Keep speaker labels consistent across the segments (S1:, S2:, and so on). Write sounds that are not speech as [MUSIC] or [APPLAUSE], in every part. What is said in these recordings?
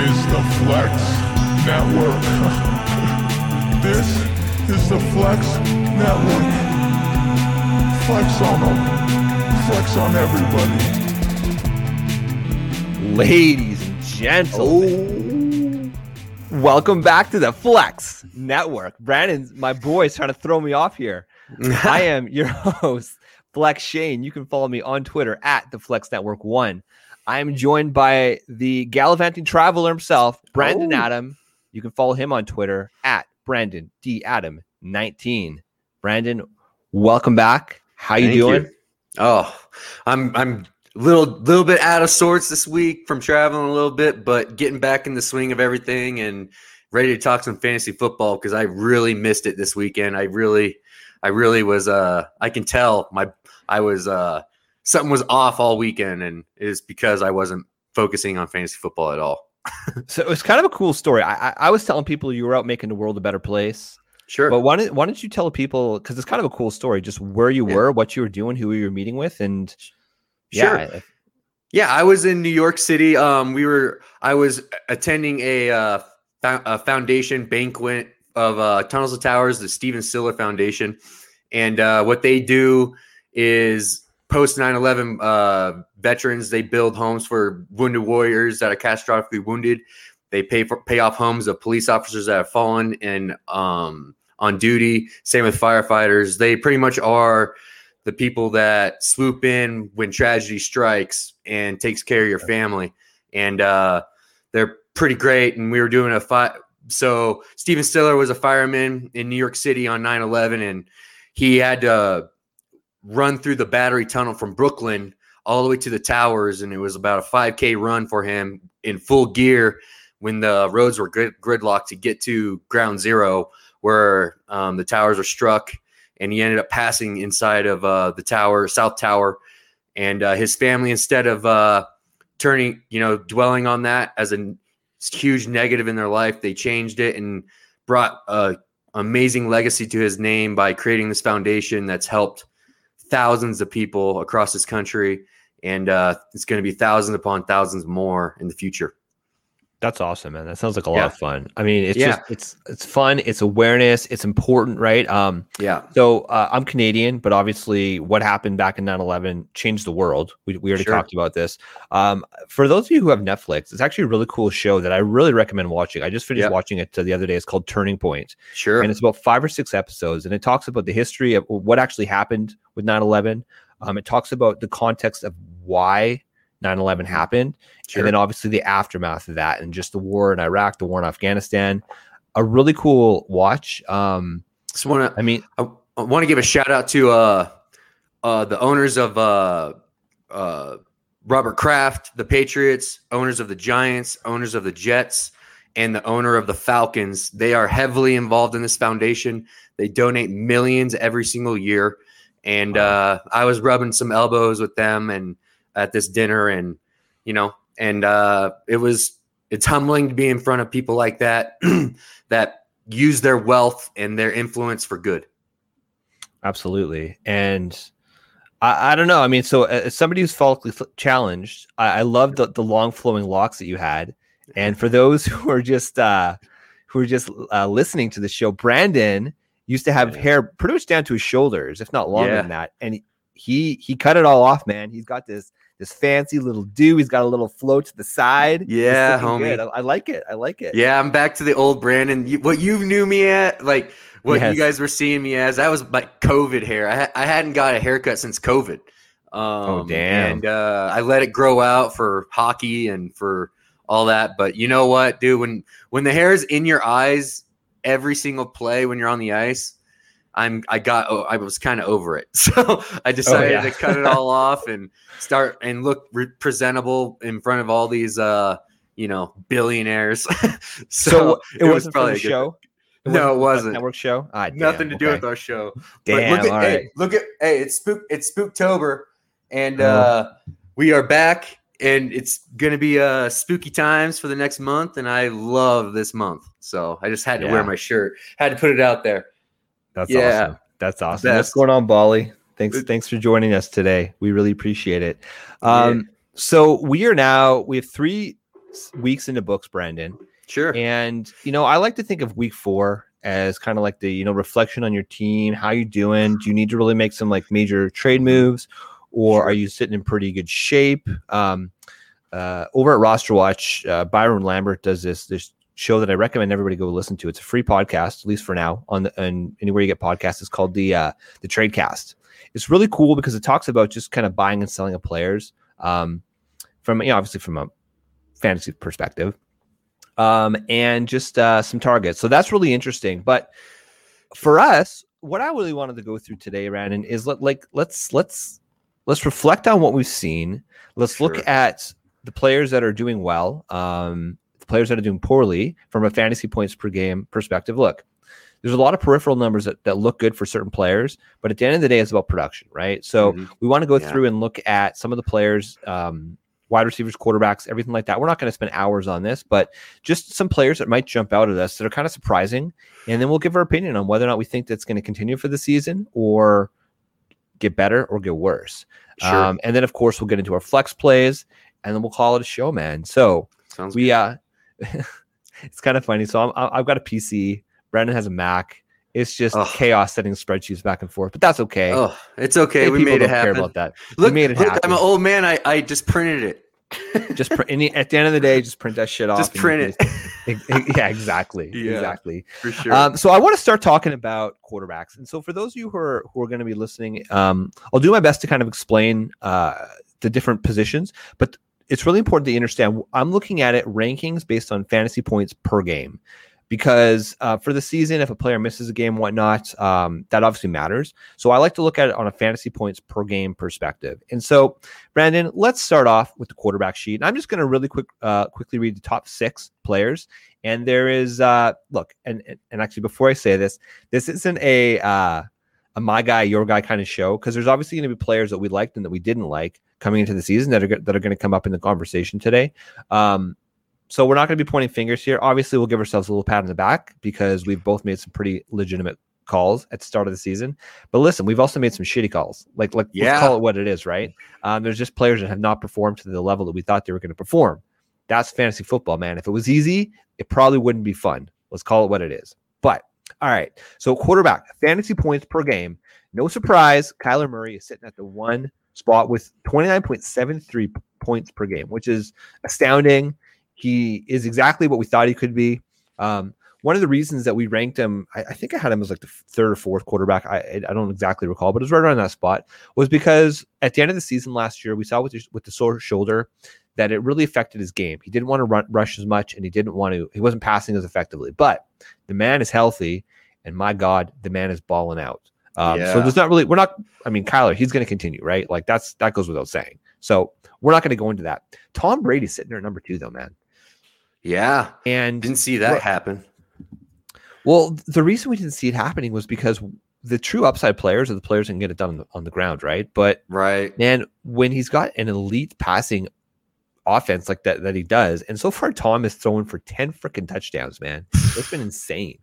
S1: is the Flex Network. [LAUGHS] this is the Flex Network. Flex on them. Flex on everybody.
S2: Ladies and gentlemen, oh. welcome back to the Flex Network. Brandon, my boy, is trying to throw me off here. [LAUGHS] I am your [LAUGHS] host, Flex Shane. You can follow me on Twitter at the Flex Network One. I am joined by the gallivanting traveler himself, Brandon
S3: Oh.
S2: Adam. You can follow him on Twitter at Brandon D Adam 19. Brandon, welcome back. How you
S3: Thank
S2: doing?
S3: Oh, I'm I'm little little bit out of sorts this week from traveling a little bit, but getting back in the swing of everything and ready to talk some fantasy football because I really missed it this weekend. I really I really was uh I can tell my I was uh something was off all weekend and it's because I wasn't focusing on fantasy football at all. [LAUGHS]
S2: So it was kind of a cool story. I, I, I was telling people you were out making the world a better place.
S3: Sure.
S2: But why don't, why don't you tell people because it's kind of a cool story, just where you
S3: Yeah.
S2: were, what you were doing, who you were meeting with, and
S3: Sure.
S2: yeah,
S3: Yeah, I was in New York City. Um, we were. I was attending a, uh, a foundation banquet of uh, Tunnels of Towers, the Stephen Siller Foundation, and uh, what they do is post 9-11 uh, veterans. They build homes for wounded warriors that are catastrophically wounded. They pay for pay off homes of police officers that have fallen and um, on duty. Same with firefighters. They pretty much are the people that swoop in when tragedy strikes and takes care of your family. And uh, they're pretty great. And we were doing a fight. So Stephen Siller was a fireman in New York City on 9 11, and he had to run through the battery tunnel from Brooklyn all the way to the towers. And it was about a 5K run for him in full gear when the roads were grid- gridlocked to get to ground zero, where um, the towers were struck and he ended up passing inside of uh, the tower, South Tower, and uh, his family instead of uh, turning, you know, dwelling on that as a huge negative in their life, they changed it and brought a amazing legacy to his name by creating this foundation that's helped thousands of people across this country, and uh, it's going to be thousands upon thousands more in the future.
S2: That's awesome, man. That sounds like a lot
S3: Yeah.
S2: of fun. I mean, it's
S3: Yeah.
S2: just it's it's fun, it's awareness, it's important, right? Um,
S3: Yeah,
S2: so uh, I'm Canadian, but obviously, what happened back in 9/11 changed the world. We we already
S3: Sure.
S2: talked about this. Um, for those of you who have Netflix, it's actually a really cool show that I really recommend watching. I just finished
S3: Yeah.
S2: watching it uh, the other day. It's called Turning Point.
S3: sure.
S2: and it's about five or six episodes and it talks about the history of what actually happened with 9-11 um, it talks about the context of why 9-11 happened
S3: sure.
S2: and then obviously the aftermath of that and just the war in iraq the war in afghanistan a really cool watch um,
S3: Just want to
S2: i mean
S3: I, I want to give a shout out to uh, uh, the owners of uh, uh, Robert Kraft, the Patriots, owners of the Giants, owners of the Jets, and the owner of the Falcons. They are heavily involved in this foundation. They donate millions every single year. And uh, I was rubbing some elbows with them and at this dinner, and you know, and uh, it was it's humbling to be in front of people like that [CLEARS THROAT] that use their wealth and their influence for good.
S2: absolutely. And I, I don't know. I mean so uh, as somebody who's follically challenged i, I love the, the long flowing locks that you had. And for those [LAUGHS] who are just uh who are just uh, listening to the show brandon used to have hair pretty much down to his shoulders if not longer
S3: Yeah.
S2: than that. And he he cut it all off man. He's got this this fancy little do he's got a little flow to the side
S3: Yeah, homie.
S2: I, I like it i like it
S3: Yeah, I'm back to the old Brandon. You, what you knew me at, like what
S2: Yes.
S3: you guys were seeing me as, that was like COVID hair. I, I hadn't got a haircut since COVID. Um,
S2: Oh, damn.
S3: And uh, I let it grow out for hockey and for all that. But you know what, dude? When when the hair is in your eyes every single play when you're on the ice, I'm I got oh, I was kind of over it, [LAUGHS] so I decided
S2: yeah.
S3: to cut it all off and start and look re- presentable in front of all these uh you know billionaires. [LAUGHS] so,
S2: so, it,
S3: was
S2: wasn't
S3: probably a good-
S2: show
S3: No, it wasn't.
S2: network show ah,
S3: nothing
S2: damn,
S3: to do
S2: okay.
S3: with our show.
S2: damn
S3: but look at
S2: all
S3: hey,
S2: right.
S3: look at hey, it's spook it's Spooktober, and
S2: Uh-huh.
S3: uh we are back, and it's gonna be uh spooky times for the next month, and I love this month, so I just had to
S2: Yeah.
S3: wear my shirt, had to put it out there.
S2: That's
S3: Yeah.
S2: awesome. That's awesome. What's going on, Bali? Thanks, thanks for joining us today. We really appreciate it.
S3: Yeah.
S2: Um, so we are now we have three weeks into books, Brandon.
S3: Sure.
S2: And you know, I like to think of week four as kind of like the you know reflection on your team. How you doing? Do you need to really make some like major trade moves, or
S3: Sure.
S2: are you sitting in pretty good shape? Um, uh, over at Roster Watch, uh, Byron Lambert does this this show that I recommend everybody go listen to. It's a free podcast, at least for now, on the, and anywhere you get podcasts. It's called the uh, the Trade Cast. It's really cool because it talks about just kind of buying and selling of players um, from you know obviously from a fantasy perspective um, and just uh, some targets. So that's really interesting. But for us, what I really wanted to go through today, Brandon, is let like let's let's let's reflect on what we've seen. Let's look at the players that are doing well, um, players that are doing poorly from a fantasy points per game perspective. Look, there's a lot of peripheral numbers that, that look good for certain players, but at the end of the day, it's about production, right? So
S3: Mhm.
S2: we want to go
S3: Yeah.
S2: through and look at some of the players, um, wide receivers, quarterbacks, everything like that. We're not going to spend hours on this, but just some players that might jump out at us that are kind of surprising, and then we'll give our opinion on whether or not we think that's going to continue for the season or get better or get worse.
S3: Sure.
S2: Um, and then of course we'll get into our flex plays, and then we'll call it a show, man. So
S3: Sounds
S2: we
S3: good.
S2: uh, [LAUGHS] it's kind of funny. So I'm, I- I've got a PC. Brandon has a Mac. It's just
S3: Ugh.
S2: chaos setting spreadsheets back and forth, but that's okay.
S3: Oh, it's okay.
S2: Hey,
S3: we made it
S2: don't care
S3: happen.
S2: about that.
S3: Look,
S2: made it
S3: look
S2: happen.
S3: I'm an old man. I, I just printed it.
S2: just print [LAUGHS] any, at the end of the day, just print that shit off.
S3: Just print it
S2: just- [LAUGHS] yeah, exactly.
S3: Yeah.
S2: Exactly.
S3: for sure.
S2: Um, so I want to start talking about quarterbacks. And so for those of you who are who are going to be listening, um, I'll do my best to kind of explain uh, the different positions, but it's really important to understand. I'm looking at it rankings based on fantasy points per game. Because uh, for the season, if a player misses a game, whatnot, um, that obviously matters. So I like to look at it on a fantasy points per game perspective. And so, Brandon, let's start off with the quarterback sheet. I'm just going to really quick, uh, quickly read the top six players. And there is, uh, look, and- and actually, before I say this, this isn't a uh, a my guy, your guy kind of show because there's obviously going to be players that we liked and that we didn't like coming into the season that are that are going to come up in the conversation today. Um, so we're not going to be pointing fingers here. Obviously, we'll give ourselves a little pat on the back because we've both made some pretty legitimate calls at the start of the season. But listen, we've also made some shitty calls. Like like
S3: Yeah.
S2: let's call it what it is, right? Um, there's just players that have not performed to the level that we thought they were going to perform. That's fantasy football, man. If it was easy, it probably wouldn't be fun. Let's call it what it is. All right, so quarterback fantasy points per game. No surprise, Kyler Murray is sitting at the one spot with 29.73 points per game, which is astounding. He is exactly what we thought he could be. Um, one of the reasons that we ranked him, I, I think I had him as like the third or fourth quarterback. I, I don't exactly recall, but it was right around that spot. Was because at the end of the season last year, we saw with the, with the sore shoulder that it really affected his game. He didn't want to run, rush as much, and he didn't want to. He wasn't passing as effectively. But the man is healthy, and my God, the man is balling out. Um, So
S3: Yeah.
S2: there's not really. We're not. I mean, Kyler, he's going to continue, right? Like that's that goes without saying. So we're not going to go into that. Tom Brady's sitting there at number two, though, man.
S3: yeah.
S2: And
S3: Didn't see that happen.
S2: well, the reason we didn't see it happening was because the true upside players are the players that can get it done on the, on the ground, right? But
S3: Right.
S2: man, when he's got an elite passing offense like that that he does, and so far Tom is throwing for ten freaking touchdowns, man. It's been insane.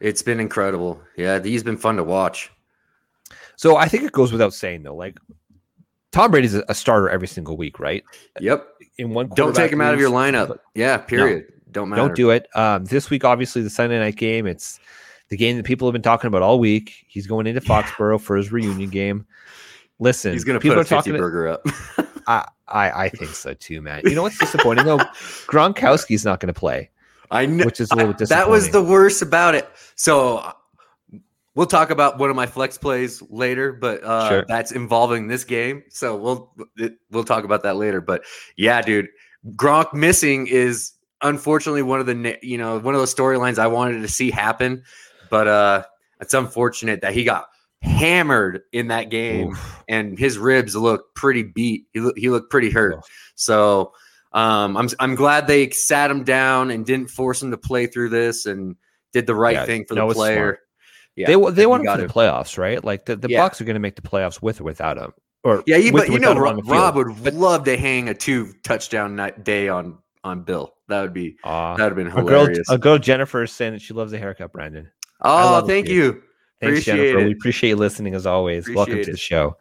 S3: It's been incredible. Yeah, he's been fun to watch.
S2: So I think it goes without saying though, like Tom Brady's a, starter every single week, right?
S3: Yep.
S2: In one,
S3: Don't take him out of your lineup. Yeah, period. Don't matter.
S2: Don't do it. Um, this week, obviously, the Sunday night game. It's the game that people have been talking about all week. He's going into Foxborough for his reunion game. [SIGHS] Listen,
S3: He's gonna put a
S2: are
S3: 50 burger up. [LAUGHS]
S2: I, I I think so too, man. You know what's disappointing though? [LAUGHS] Gronkowski's not going to play,
S3: I know.
S2: which is a little bit
S3: that was the worst about it. So we'll talk about one of my flex plays later, but uh,
S2: Sure.
S3: that's involving this game. So we'll we'll talk about that later. But yeah, dude, Gronk missing is unfortunately one of the you know one of those storylines I wanted to see happen, but uh, it's unfortunate that he got hammered in that game
S2: Oof.
S3: and his ribs look pretty beat. He look, he looked pretty hurt. So um, I'm I'm glad they sat him down and didn't force him to play through this and did the right
S2: Yeah,
S3: thing for
S2: no,
S3: the player. Yeah,
S2: they they want him for the playoffs, right? Like the, the
S3: Yeah.
S2: Bucs are going to make the playoffs with or without him. Or
S3: Yeah, you,
S2: with
S3: but you know
S2: without him on
S3: Rob. Rob would
S2: But-
S3: love to hang a two touchdown night day on on Bill. That would be
S2: Aw.
S3: that would have been
S2: a girl,
S3: hilarious.
S2: a girl Jennifer is saying that she loves the haircut, Brandon.
S3: oh, thank you.
S2: Thanks,
S3: Appreciate
S2: Jennifer.
S3: it.
S2: We appreciate you listening as always. Welcome
S3: Appreciate
S2: to
S3: it.
S2: the show.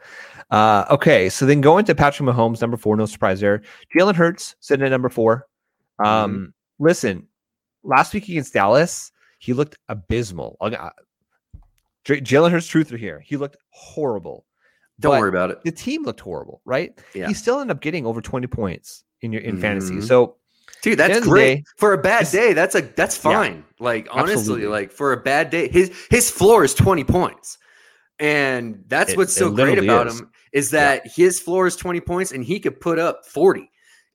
S2: Uh, okay, so then going to Patrick Mahomes, number four, no surprise there. Jalen Hurts sitting at number four. Um, listen, last week against Dallas, he looked abysmal. J- Jalen Hurts truth truther here. He looked horrible.
S3: Don't
S2: But
S3: worry about it.
S2: The team looked horrible, right?
S3: Yeah.
S2: He still ended up getting over 20 points in your in fantasy.
S3: Mhm.
S2: So
S3: Dude, that's great
S2: day,
S3: for a bad day. That's a that's
S2: Yeah.
S3: fine. Like honestly,
S2: Absolutely.
S3: like for a bad day, his his floor is twenty points, and that's
S2: It-
S3: what's so great about
S2: is.
S3: him is that his floor is twenty points, and he could put up forty.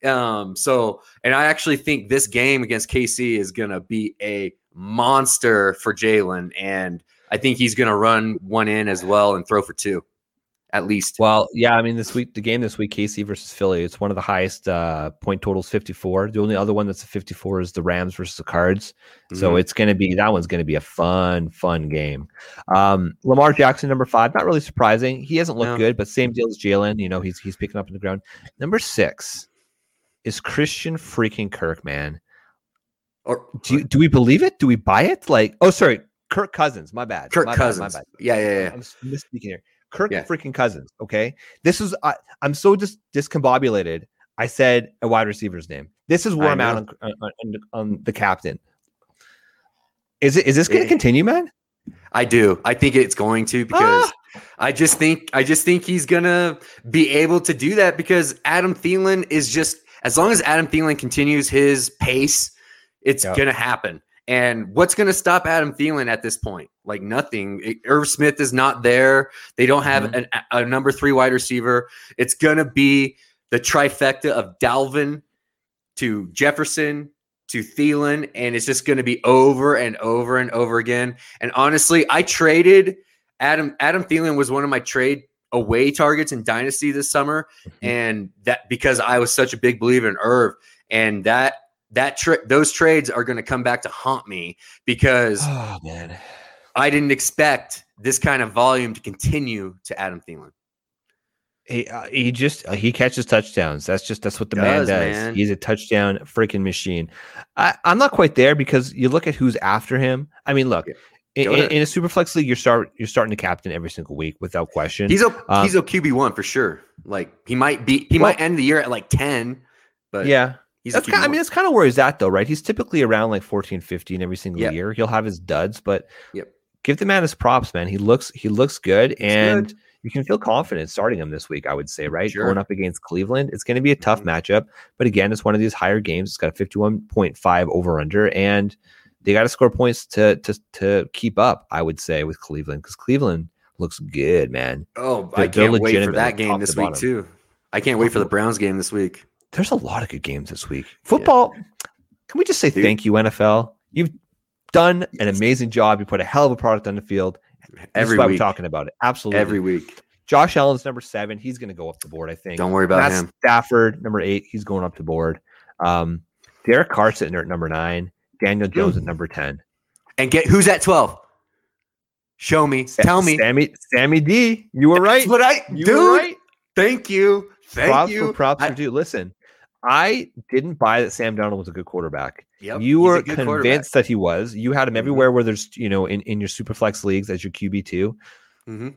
S3: Um, so and I actually think this game against KC is gonna be a monster for Jalen, and I think he's gonna run one in as well and throw for two, at least.
S2: Well, yeah, I mean, this week, the game this week, KC versus Philly, it's one of the highest uh, point totals, 54. The only other one that's a 54 is the Rams versus the Cards. So
S3: Mhm.
S2: it's going to be, that one's going to be a fun, fun game. Um, Lamar Jackson, number five, not really surprising. He hasn't looked
S3: No.
S2: good, but same deal as Jalen. You know, he's, he's picking up in the ground. Number six is Christian freaking Kirk, man.
S3: or
S2: Do, you, do we believe it? Do we buy it? Like, oh, sorry, Kirk Cousins. My bad.
S3: Kirk
S2: my
S3: Cousins.
S2: Bad, my bad.
S3: Yeah, yeah, yeah.
S2: I'm misspeaking here. Kirk
S3: Yeah.
S2: freaking Cousins. Okay, this is I, I'm so dis- discombobulated. I said a wide receiver's name. This is where
S3: I
S2: I'm at
S3: know.
S2: on, on, on, the captain. Is it is this going to
S3: Eh.
S2: continue, man?
S3: I do. I think it's going to because I just think I just think he's gonna be able to do that because Adam Thielen is just as long as Adam Thielen continues his pace, it's
S2: Yep.
S3: gonna happen. And what's gonna stop Adam Thielen at this point? Like nothing. Irv Smith is not there. They don't have
S2: Mhm.
S3: an, a number three wide receiver. It's gonna be the trifecta of Dalvin to Jefferson to Thielen, and it's just going to be over and over and over again. And honestly, I traded Adam. Adam Thielen was one of my trade away targets in Dynasty this summer,
S2: Mm-hmm.
S3: and that because I was such a big believer in Irv, and that that trick those trades are going to come back to haunt me because
S2: Oh man,
S3: I didn't expect this kind of volume to continue to Adam Thielen.
S2: he uh, he just uh, he catches touchdowns. That's just that's what the man
S3: Does,
S2: does.
S3: man.
S2: He's a touchdown freaking machine. I, I'm not quite there because you look at who's after him. I mean, look.
S3: Yeah.
S2: In, in, in a super flex league, you're start you're starting to captain every single week without question.
S3: He's a
S2: Um,
S3: he's a QB one for sure. Like he might be he
S2: Well-
S3: might end the year at like ten, but
S2: yeah,
S3: he's
S2: That's kind, I mean, that's kind of where he's at, though, right? He's typically around like 14, 15 every single
S3: Yep.
S2: year. He'll have his duds, but
S3: Yep.
S2: give the man his props, man. He looks he looks good, and
S3: good.
S2: you can feel confident starting him this week. I would say, right?
S3: Sure.
S2: Going up against Cleveland, it's going to be a tough
S3: Mhm.
S2: matchup, but again, it's one of these higher games. It's got a fifty-one point five over under, and they got to score points to to to keep up. I would say with Cleveland because Cleveland looks good, man.
S3: Oh,
S2: They're-
S3: I can't wait for that game this week
S2: bottom.
S3: too. I can't wait for the Browns game this week.
S2: There's a lot of good games this week. Football, can we just say
S3: Dude.
S2: thank you, NFL? You've done an amazing job. You put a hell of a product on the field.
S3: Every week.
S2: we're talking about it. Absolutely.
S3: Every week.
S2: Josh Allen's number seven. He's going to go up the board, I think.
S3: Don't worry about
S2: Matt
S3: him.
S2: Stafford, number eight. He's going up the board. Um, Derek Carr sitting there at number nine. Daniel Jones at number 10.
S3: And get who's at 12? Show me. Tell me.
S2: Sammy, Sammy D. You were right.
S3: That's what I
S2: You
S3: dude.
S2: were right.
S3: Thank you. Thank
S2: props
S3: you.
S2: for props
S3: I-
S2: are due. Listen, I didn't buy that Sam Darnold was a good quarterback.
S3: Yep,
S2: you were convinced that he was. You had him
S3: Mhm.
S2: everywhere where there's, you know, in, in your super flex leagues as your QB two.
S3: Mhm.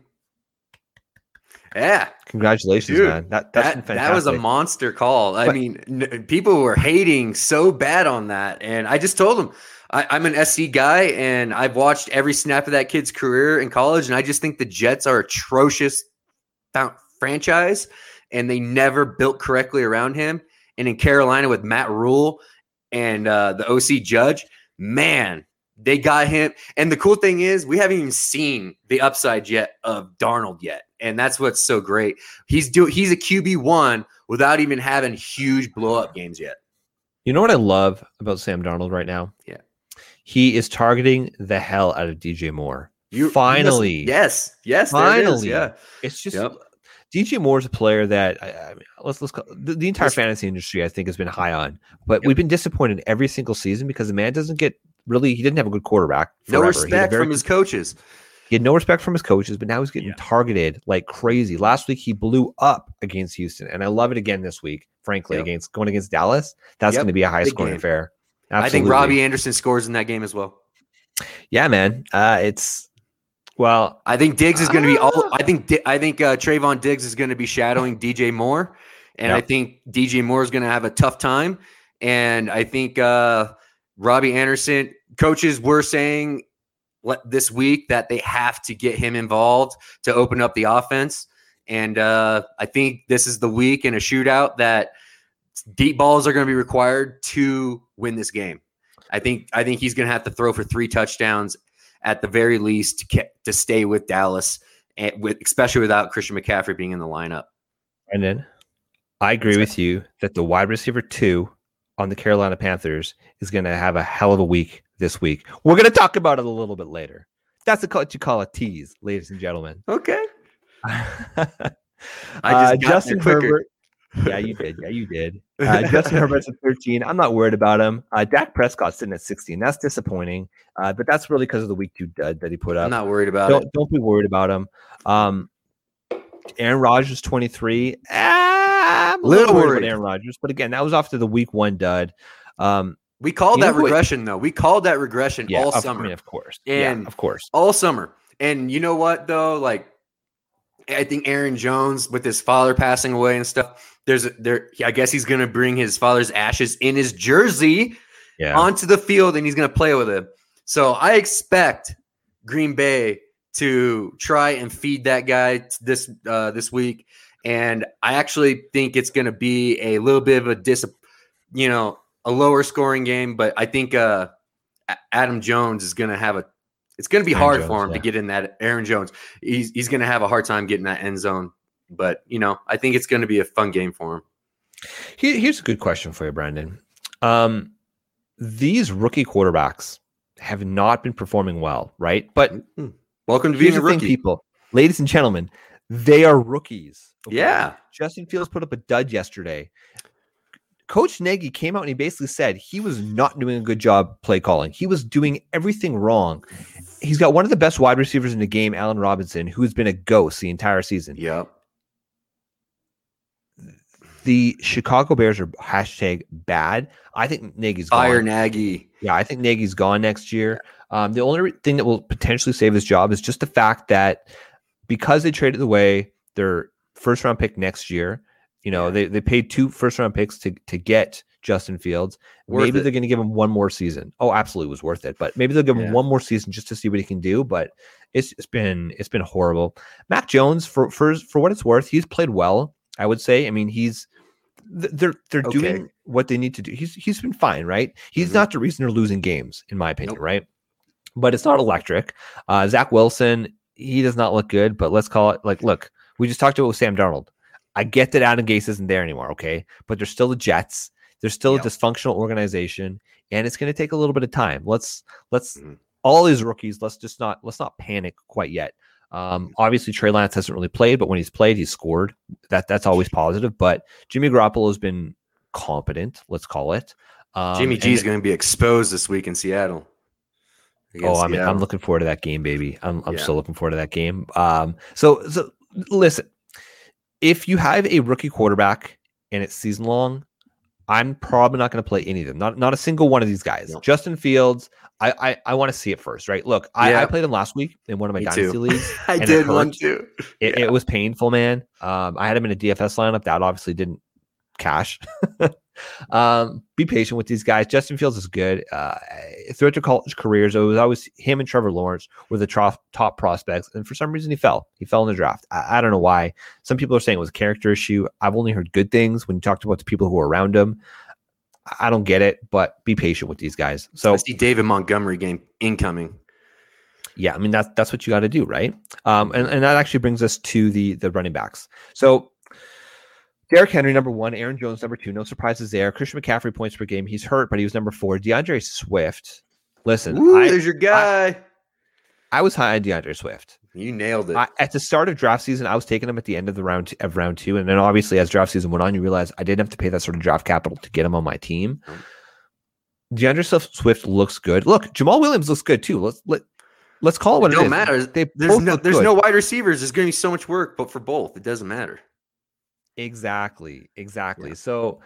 S3: Yeah,
S2: Congratulations,
S3: Dude,
S2: man. That that's
S3: that,
S2: fantastic.
S3: that was a monster call. I
S2: But-
S3: mean, n- people were hating so bad on that, and I just told them I, I'm an SC guy, and I've watched every snap of that kid's career in college, and I just think the Jets are atrocious franchise, and they never built correctly around him. And in Carolina with Matt Rhule and uh, the OC Judge, man, they got him. And the cool thing is, we haven't even seen the upside yet of Darnold yet, and that's what's so great. He's do he's a QB one without even having huge blow up games yet.
S2: You know what I love about Sam Darnold right now?
S3: Yeah.
S2: He is targeting the hell out of DJ Moore.
S3: You
S2: Finally.
S3: yes, yes, there it is,
S2: Finally.
S3: yeah.
S2: It's just
S3: Yep.
S2: DJ Moore is a player that I, mean, let's let's call, the, the entire
S3: Let's-
S2: fantasy industry I think has been high on, but
S3: Yep.
S2: we've been disappointed every single season because the man doesn't get really. He didn't have a good quarterback.
S3: No
S2: forever. A
S3: respect
S2: very
S3: from his coaches.
S2: He had no respect from his coaches, but now he's getting
S3: Yeah.
S2: targeted like crazy. Last week he blew up against Houston, and I love it again this week. Frankly,
S3: Yep.
S2: against going against Dallas, that's
S3: Yep.
S2: going to be a high
S3: Big
S2: scoring
S3: game.
S2: affair.
S3: I think Robbie Anderson scores in that game as well.
S2: Yeah, man. Uh, it's well,
S3: I think Diggs is going to be all.
S2: Ah.
S3: I think I think uh, Trevon Diggs is going to be shadowing DJ Moore, and
S2: Yeah.
S3: I think DJ Moore is going to have a tough time. and I think uh, Robbie Anderson coaches were saying let, this week that they have to get him involved to open up the offense. And uh, I think this is the week in a shootout that deep balls are going to be required to win this game. I think I think he's going to have to throw for three touchdowns at the very least to, to stay with Dallas, and with especially without Christian McCaffrey being in the lineup.
S2: And then I agree with you that the wide receiver two on the Carolina Panthers is going to have a hell of a week this week. We're going to talk about it a little bit later. That's what you call a tease, ladies and gentlemen.
S3: Okay. [LAUGHS]
S2: I
S3: just uh, got
S2: Justin. Herbert. Yeah, you did. Yeah, you did. [LAUGHS] Uh, Justin Herbert's at 13. I'm not worried about him. Uh, Dak Prescott's sitting at 16. That's disappointing, uh, but that's really because of the week two dud that he put up.
S3: I'm not worried about
S2: don't
S3: it.
S2: don't be worried about him. Um, Aaron Rodgers 23. Ah, I'm a
S3: Little
S2: little worried
S3: worried.
S2: about Aaron Rodgers, but again, that was after the week one dud. Um,
S3: We called that regression though. We called that regression
S2: yeah,
S3: all
S2: of, I
S3: summer.
S2: mean, of course,
S3: And-
S2: yeah, of course.
S3: all summer. And you know what though? Like I think Aaron Jones with his father passing away and stuff. There's a, there. I guess he's gonna bring his father's ashes in his jersey
S2: Yeah,
S3: onto the field and he's gonna play with it. So I expect Green Bay to try and feed that guy this uh, this week. And I actually think it's gonna be a little bit of a dis, you know, a lower scoring game. But I think uh, Adam Jones is gonna have a. It's gonna be
S2: Aaron
S3: hard
S2: Jones,
S3: for him to get in that. Aaron Jones, he's he's gonna have a hard time getting that end zone. But you know, I think it's gonna be a fun game for him.
S2: Here- here's a good question for you, Brandon. Um, these rookie quarterbacks have not been performing well, right? But
S3: Welcome to being a
S2: thing,
S3: rookie.
S2: people, ladies and gentlemen, they are rookies. okay?
S3: Yeah.
S2: Justin Fields put up a dud yesterday. Coach Nagy came out and he basically said he was not doing a good job play calling. He was doing everything wrong. He's got one of the best wide receivers in the game, Allen Robinson, who's been a ghost the entire season.
S3: Yep.
S2: The Chicago Bears are hashtag bad. I think Nagy's
S3: Fire
S2: gone.
S3: Nagy.
S2: Yeah, I think Nagy's gone next year. Um, the only thing that will potentially save his job is just the fact that because they traded away their first round pick next year, you know,
S3: Yeah.
S2: they, they paid two first round picks to, to get Justin Fields.
S3: Worth
S2: maybe
S3: it.
S2: they're going to give him one more season. Oh, absolutely was worth it. But maybe they'll give him one more season just to see what he can do. But it's, it's been it's been horrible. Mac Jones, for for for what it's worth, he's played well. I would say. I mean, he's they're they're
S3: Okay.
S2: doing what they need to do. He's he's been fine, right? He's
S3: Mhm.
S2: not the reason they're losing games, in my opinion,
S3: Nope.
S2: right? But it's not electric. Uh, Zach Wilson, he does not look good. But let's call it like, look, we just talked about with Sam Darnold. I get that Adam Gase isn't there anymore, okay? But they're still the Jets. They're still
S3: Yep.
S2: a dysfunctional organization, and it's going to take a little bit of time. Let's let's
S3: Mhm.
S2: all these rookies. Let's just not let's not panic quite yet. Um, obviously, Trey Lance hasn't really played, but when he's played, he's scored. That that's always positive. But Jimmy Garoppolo has been competent. Let's call it. Um,
S3: Jimmy
S2: G
S3: is going to be exposed this week in Seattle.
S2: Oh, I mean, I'm looking forward to that game, baby. I'm I'm
S3: Yeah.
S2: still looking forward to that game. Um, so so listen, if you have a rookie quarterback and it's season long, I'm probably not going to play any of them. Not not a single one of these guys. Justin Fields, I I, I want to see it first, right? Look, I, I played him last week in one of my
S3: Me
S2: dynasty
S3: too.
S2: leagues. [LAUGHS]
S3: I did one too.
S2: It,
S3: Yeah.
S2: it was painful, man. Um, I had him in a DFS lineup that obviously didn't cash. [LAUGHS] um, be patient with these guys. Justin Fields is good. Uh, throughout their college careers, it was always him and Trevor Lawrence were the top top prospects, and for some reason he fell. He fell in the draft. I, I don't know why. Some people are saying it was a character issue. I've only heard good things when you talked about the people who were around him. I- I don't get it, but be patient with these guys. So
S3: I see David Montgomery game incoming.
S2: yeah, I mean that's that's what you got to do, right? Um, and, and that actually brings us to the the running backs. So Derrick Henry, number one, Aaron Jones, number two. No surprises there. Christian McCaffrey points per game. He's hurt, but he was number four. DeAndre Swift. Listen,
S3: Ooh,
S2: I,
S3: there's your guy.
S2: I was high on DeAndre Swift.
S3: you nailed it.
S2: I, at the start of draft season, I was taking him at the end of the round t- of round two, and then obviously as draft season went on, you realize I didn't have to pay that sort of draft capital to get him on my team. DeAndre Swift- looks good. Look, Jamal Williams looks good too. Let's let let's call it what
S3: it
S2: it
S3: don't
S2: is.
S3: matter.
S2: They
S3: There's no there's
S2: good.
S3: no wide receivers. There's going to be so much work, but for both, it doesn't matter.
S2: Exactly. Exactly.
S3: Yeah.
S2: So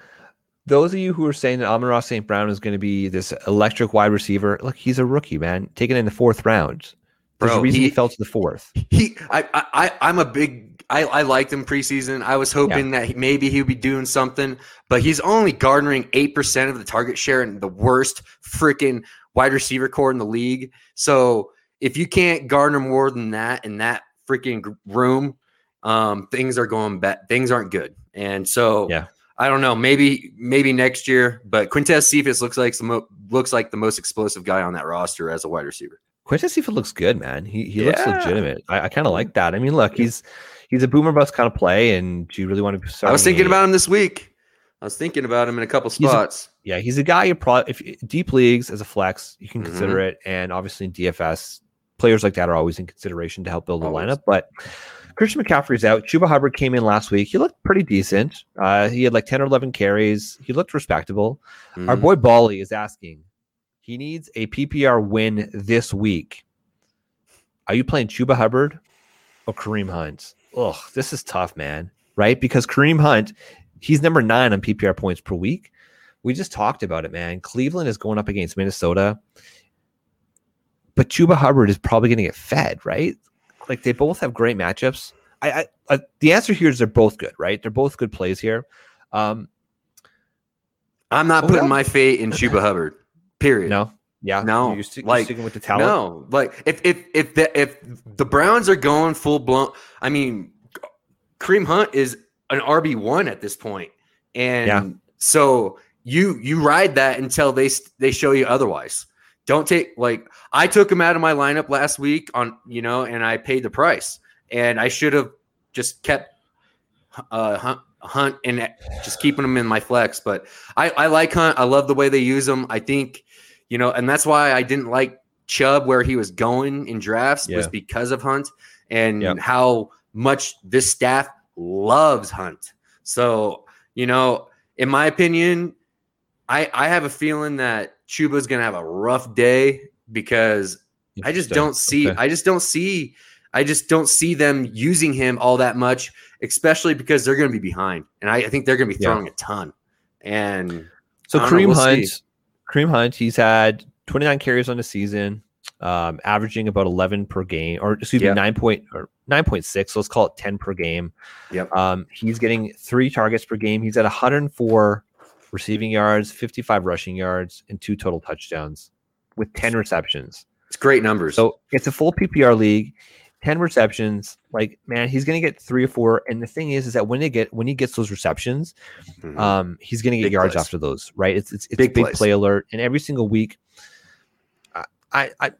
S2: those of you who are saying that Amon-Ra St. Brown is going to be this electric wide receiver, look, he's a rookie, man. Taken in the fourth round. There's a
S3: Bro,
S2: reason he,
S3: he-
S2: fell to the fourth.
S3: He, I, I, I'm a big I, I liked him preseason. I was hoping that he, maybe he would be doing something, but he's only garnering eight percent of the target share in the worst freaking wide receiver corps in the league. So if you can't garner more than that in that freaking room, um, things are going bad. Things aren't good, and so
S2: Yeah.
S3: I don't know. Maybe maybe next year, but Quintez Cephus looks like the mo- looks like the most explosive guy on that roster as a wide receiver.
S2: Quintez Cephus looks good, man. He he looks legitimate. I, I kind of like that. I mean, look, he's he's a boomer bust kind of play, and do you really want to?
S3: I was thinking about him this week. I was thinking about him in a couple
S2: He's a-
S3: spots.
S2: Yeah, he's a guy you probably if deep leagues as a flex, you can
S3: Mhm.
S2: consider it, and obviously in DFS, players like that are always in consideration to help build a lineup. But Christian McCaffrey's out. Chuba Hubbard came in last week. He looked pretty decent. Uh, he had like ten or eleven carries. He looked respectable. Our
S3: Mhm.
S2: boy Bali is asking. He needs a PPR win this week. Are you playing Chuba Hubbard or Kareem Hunt? Ugh, this is tough, man. Right? Because Kareem Hunt, he's number nine on PPR points per week. We just talked about it, man. Cleveland is going up against Minnesota, but Chuba Hubbard is probably going to get fed, right? Like they both have great matchups. I, I, I the answer here is they're both good, right? They're both good plays here. Um,
S3: I'm not
S2: Oh,
S3: putting my fate in Chuba Hubbard. Period.
S2: no, yeah,
S3: No,
S2: you're, you're
S3: like,
S2: sticking with the talent.
S3: No, like if if if the if the Browns are going full blown, I mean, Kareem Hunt is an RB one at this point, and
S2: Yeah.
S3: so you you ride that until they they show you otherwise. Don't take like I took him out of my lineup last week on you know, and I paid the price, and I should have just kept uh, Hunt, Hunt and just keeping him in my flex. But I I like Hunt. I love the way they use him. I think you know, and that's why I didn't like Chubb where he was going in drafts was because of Hunt and
S2: Yep.
S3: how much this staff loves Hunt. So, you know, in my opinion, I I have a feeling that Chuba's gonna have a rough day because I just don't see
S2: Okay.
S3: I just don't see I just don't see them using him all that much, especially because they're gonna be behind. And I, I think they're gonna be
S2: Yeah.
S3: throwing a ton. And
S2: So
S3: don't know, we'll
S2: Hunt,
S3: see.
S2: Kareem Hunt, he's had 29 carries on the season, um, averaging about 11 per game, or excuse
S3: Yeah.
S2: me, nine point or 9.6. So let's call it 10 per game.
S3: Yep.
S2: Um, he's getting three targets per game. He's at 104 receiving yards, 55 rushing yards, and two total touchdowns with 10 receptions.
S3: it's great numbers.
S2: So it's a full PPR league. 10 receptions like man he's gonna get three or four and the thing is is that when they get when he gets those receptions
S3: Mhm.
S2: um, he's going to get
S3: Big
S2: yards
S3: plays.
S2: after those, right? It's it's, it's
S3: Big
S2: big,
S3: plays.
S2: play alert, and every single week, I, I, I,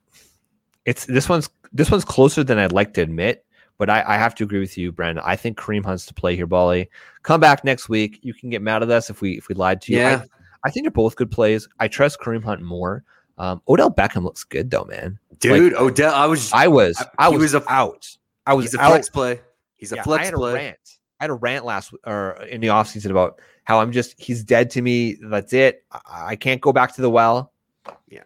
S2: it's this one's this one's closer than I'd like to admit, but I, I have to agree with you, Brandon. I think Kareem Hunt's to play here, Bali. Come back next week. You can get mad at us if we if we lied to you.
S3: Yeah.
S2: I, I think they're both good plays. I trust Kareem Hunt more. Um, Odell Beckham looks good though, man.
S3: Dude, Odell, I was
S2: I was
S3: I-
S2: I, was,
S3: was a-
S2: out. I was
S3: he's a
S2: out.
S3: flex play. He's a
S2: Yeah, I
S3: flex
S2: had a rant. I had a rant last or in the offseason about how I'm just he's dead to me. That's it. I, I can't go back to the well.
S3: Yeah,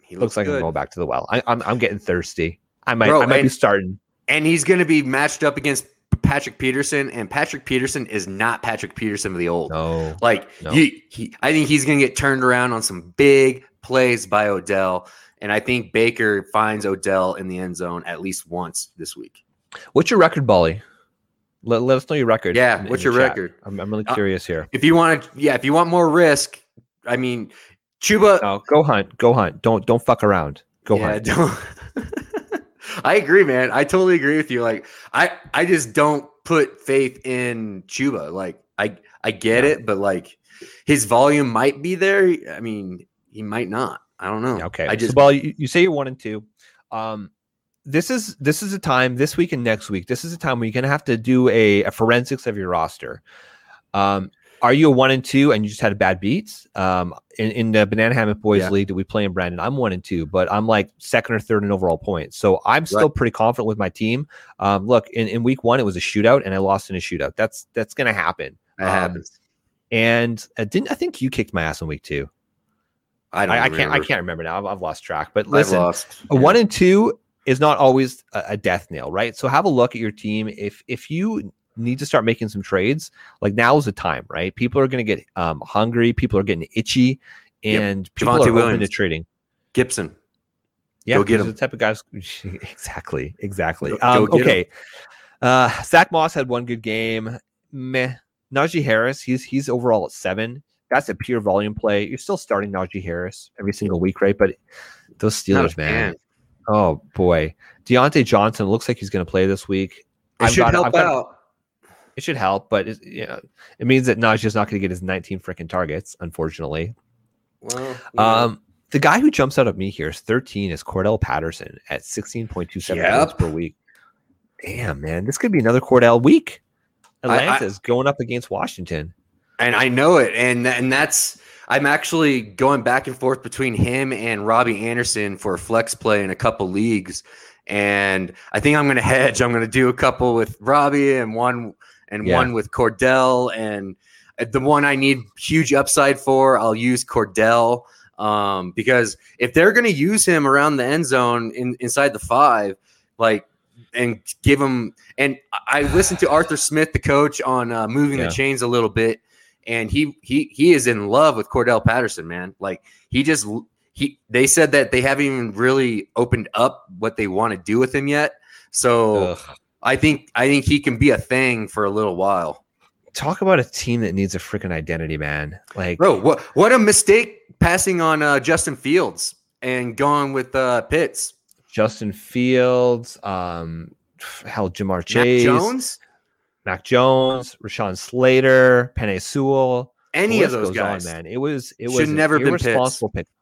S3: he
S2: Looks like
S3: good.
S2: I'm going back to the well. I, I'm I'm getting thirsty. I might
S3: Bro,
S2: I might be starting.
S3: And he's going to be matched up against Patrick Peterson, and Patrick Peterson is not Patrick Peterson of the old.
S2: No,
S3: Like
S2: No.
S3: he, he, I think he's going to get turned around on some big plays by Odell, and I think Baker finds Odell in the end zone at least once this week.
S2: what's your record, Bolly? Let, let us know your record.
S3: Yeah,
S2: in- in
S3: what's
S2: the
S3: your
S2: chat.
S3: record?
S2: I'm, I'm really
S3: Uh,
S2: curious here.
S3: If you want to, yeah, if you want more risk, I mean, Chuba.
S2: No, go hunt, go hunt. Don't don't fuck around. Go
S3: yeah,
S2: hunt.
S3: don't. [LAUGHS] [LAUGHS] I agree, man. I totally agree with you. Like, I, I just don't put faith in Chuba. Like, I, I get
S2: Yeah.
S3: it, but like, his volume might be there. I mean, he might not. I don't know.
S2: Okay.
S3: I just
S2: so, Bolly, you, you say you're one and two. Um, this is this is a time this week and next week. This is a time where you're gonna have to do a, a forensics of your roster. Um, are you a one and two and you just had a bad beats? Um, in, in the Banana Hammock Boys
S3: Yeah.
S2: League that we play in Brandon, I'm one and two, but I'm like second or third in overall points. So I'm still pretty confident with my team. Um, look, in, in week one, it was a shootout and I lost in a shootout. That's that's gonna happen.
S3: that
S2: um,
S3: happens.
S2: And uh, didn't I think you kicked my ass in week two?
S3: I don't.
S2: I, I can't I can't remember now. I've, I've lost track. But listen, a one and two is not always a, a death nail, right? So have a look at your team. If if you need to start making some trades, like now is the time, right? People are going to get um, hungry. People are getting itchy,
S3: Yep.
S2: and people
S3: Javonte
S2: are open to
S3: Williams.
S2: trading.
S3: Gibson.
S2: Yeah,
S3: Go get 'em.
S2: the type of guys. [LAUGHS] exactly, exactly.
S3: Go-
S2: um,
S3: go
S2: okay. Uh, Zach Moss had one good game. Meh. Najee Harris, he's he's overall at seven. That's a pure volume play. You're still starting Najee Harris every single week, right? But those Steelers, man.
S3: fan.
S2: Oh boy, Diontae Johnson looks like he's going to play this week.
S3: It
S2: I've
S3: should
S2: got-
S3: help
S2: I've got-
S3: out.
S2: It should help, but it, yeah, it means that Najee's not going to get his 19 freaking targets, unfortunately.
S3: Well, yeah.
S2: Um, the guy who jumps out at me here is 13 is Cordell Patterson at 16.27
S3: Yep.
S2: per week. Damn, man, this could be another Cordell week.
S3: I- I-
S2: Atlanta's going up against Washington.
S3: and I know it, and and that's I'm actually going back and forth between him and Robbie Anderson for a flex play in a couple leagues, and I think I'm going to hedge. I'm going to do a couple with Robbie and one and
S2: Yeah.
S3: one with Cordell, and the one I need huge upside for, I'll use Cordell. Um, because if they're going to use him around the end zone in, inside the five, like, and give him, and I I listened to Arthur Smith, the coach, on uh, moving
S2: Yeah.
S3: the chains a little bit, and he he he is in love with Cordell Patterson, man. Like he just he they said that they haven't even really opened up what they want to do with him yet. So
S2: Ugh.
S3: I think I think he can be a thing for a little while.
S2: Talk about a team that needs a freaking identity, man. Like,
S3: Bro, what what a mistake passing on uh, Justin Fields and going with uh, Pitts.
S2: Justin Fields, um, hell,
S3: Ja'Marr
S2: Chase, Mac
S3: Jones,
S2: Mac Jones, Rashawn Slater, Penei Sewell.
S3: any of those
S2: goes on,
S3: guys.
S2: man. It was it
S3: Should
S2: was an
S3: never been
S2: pick.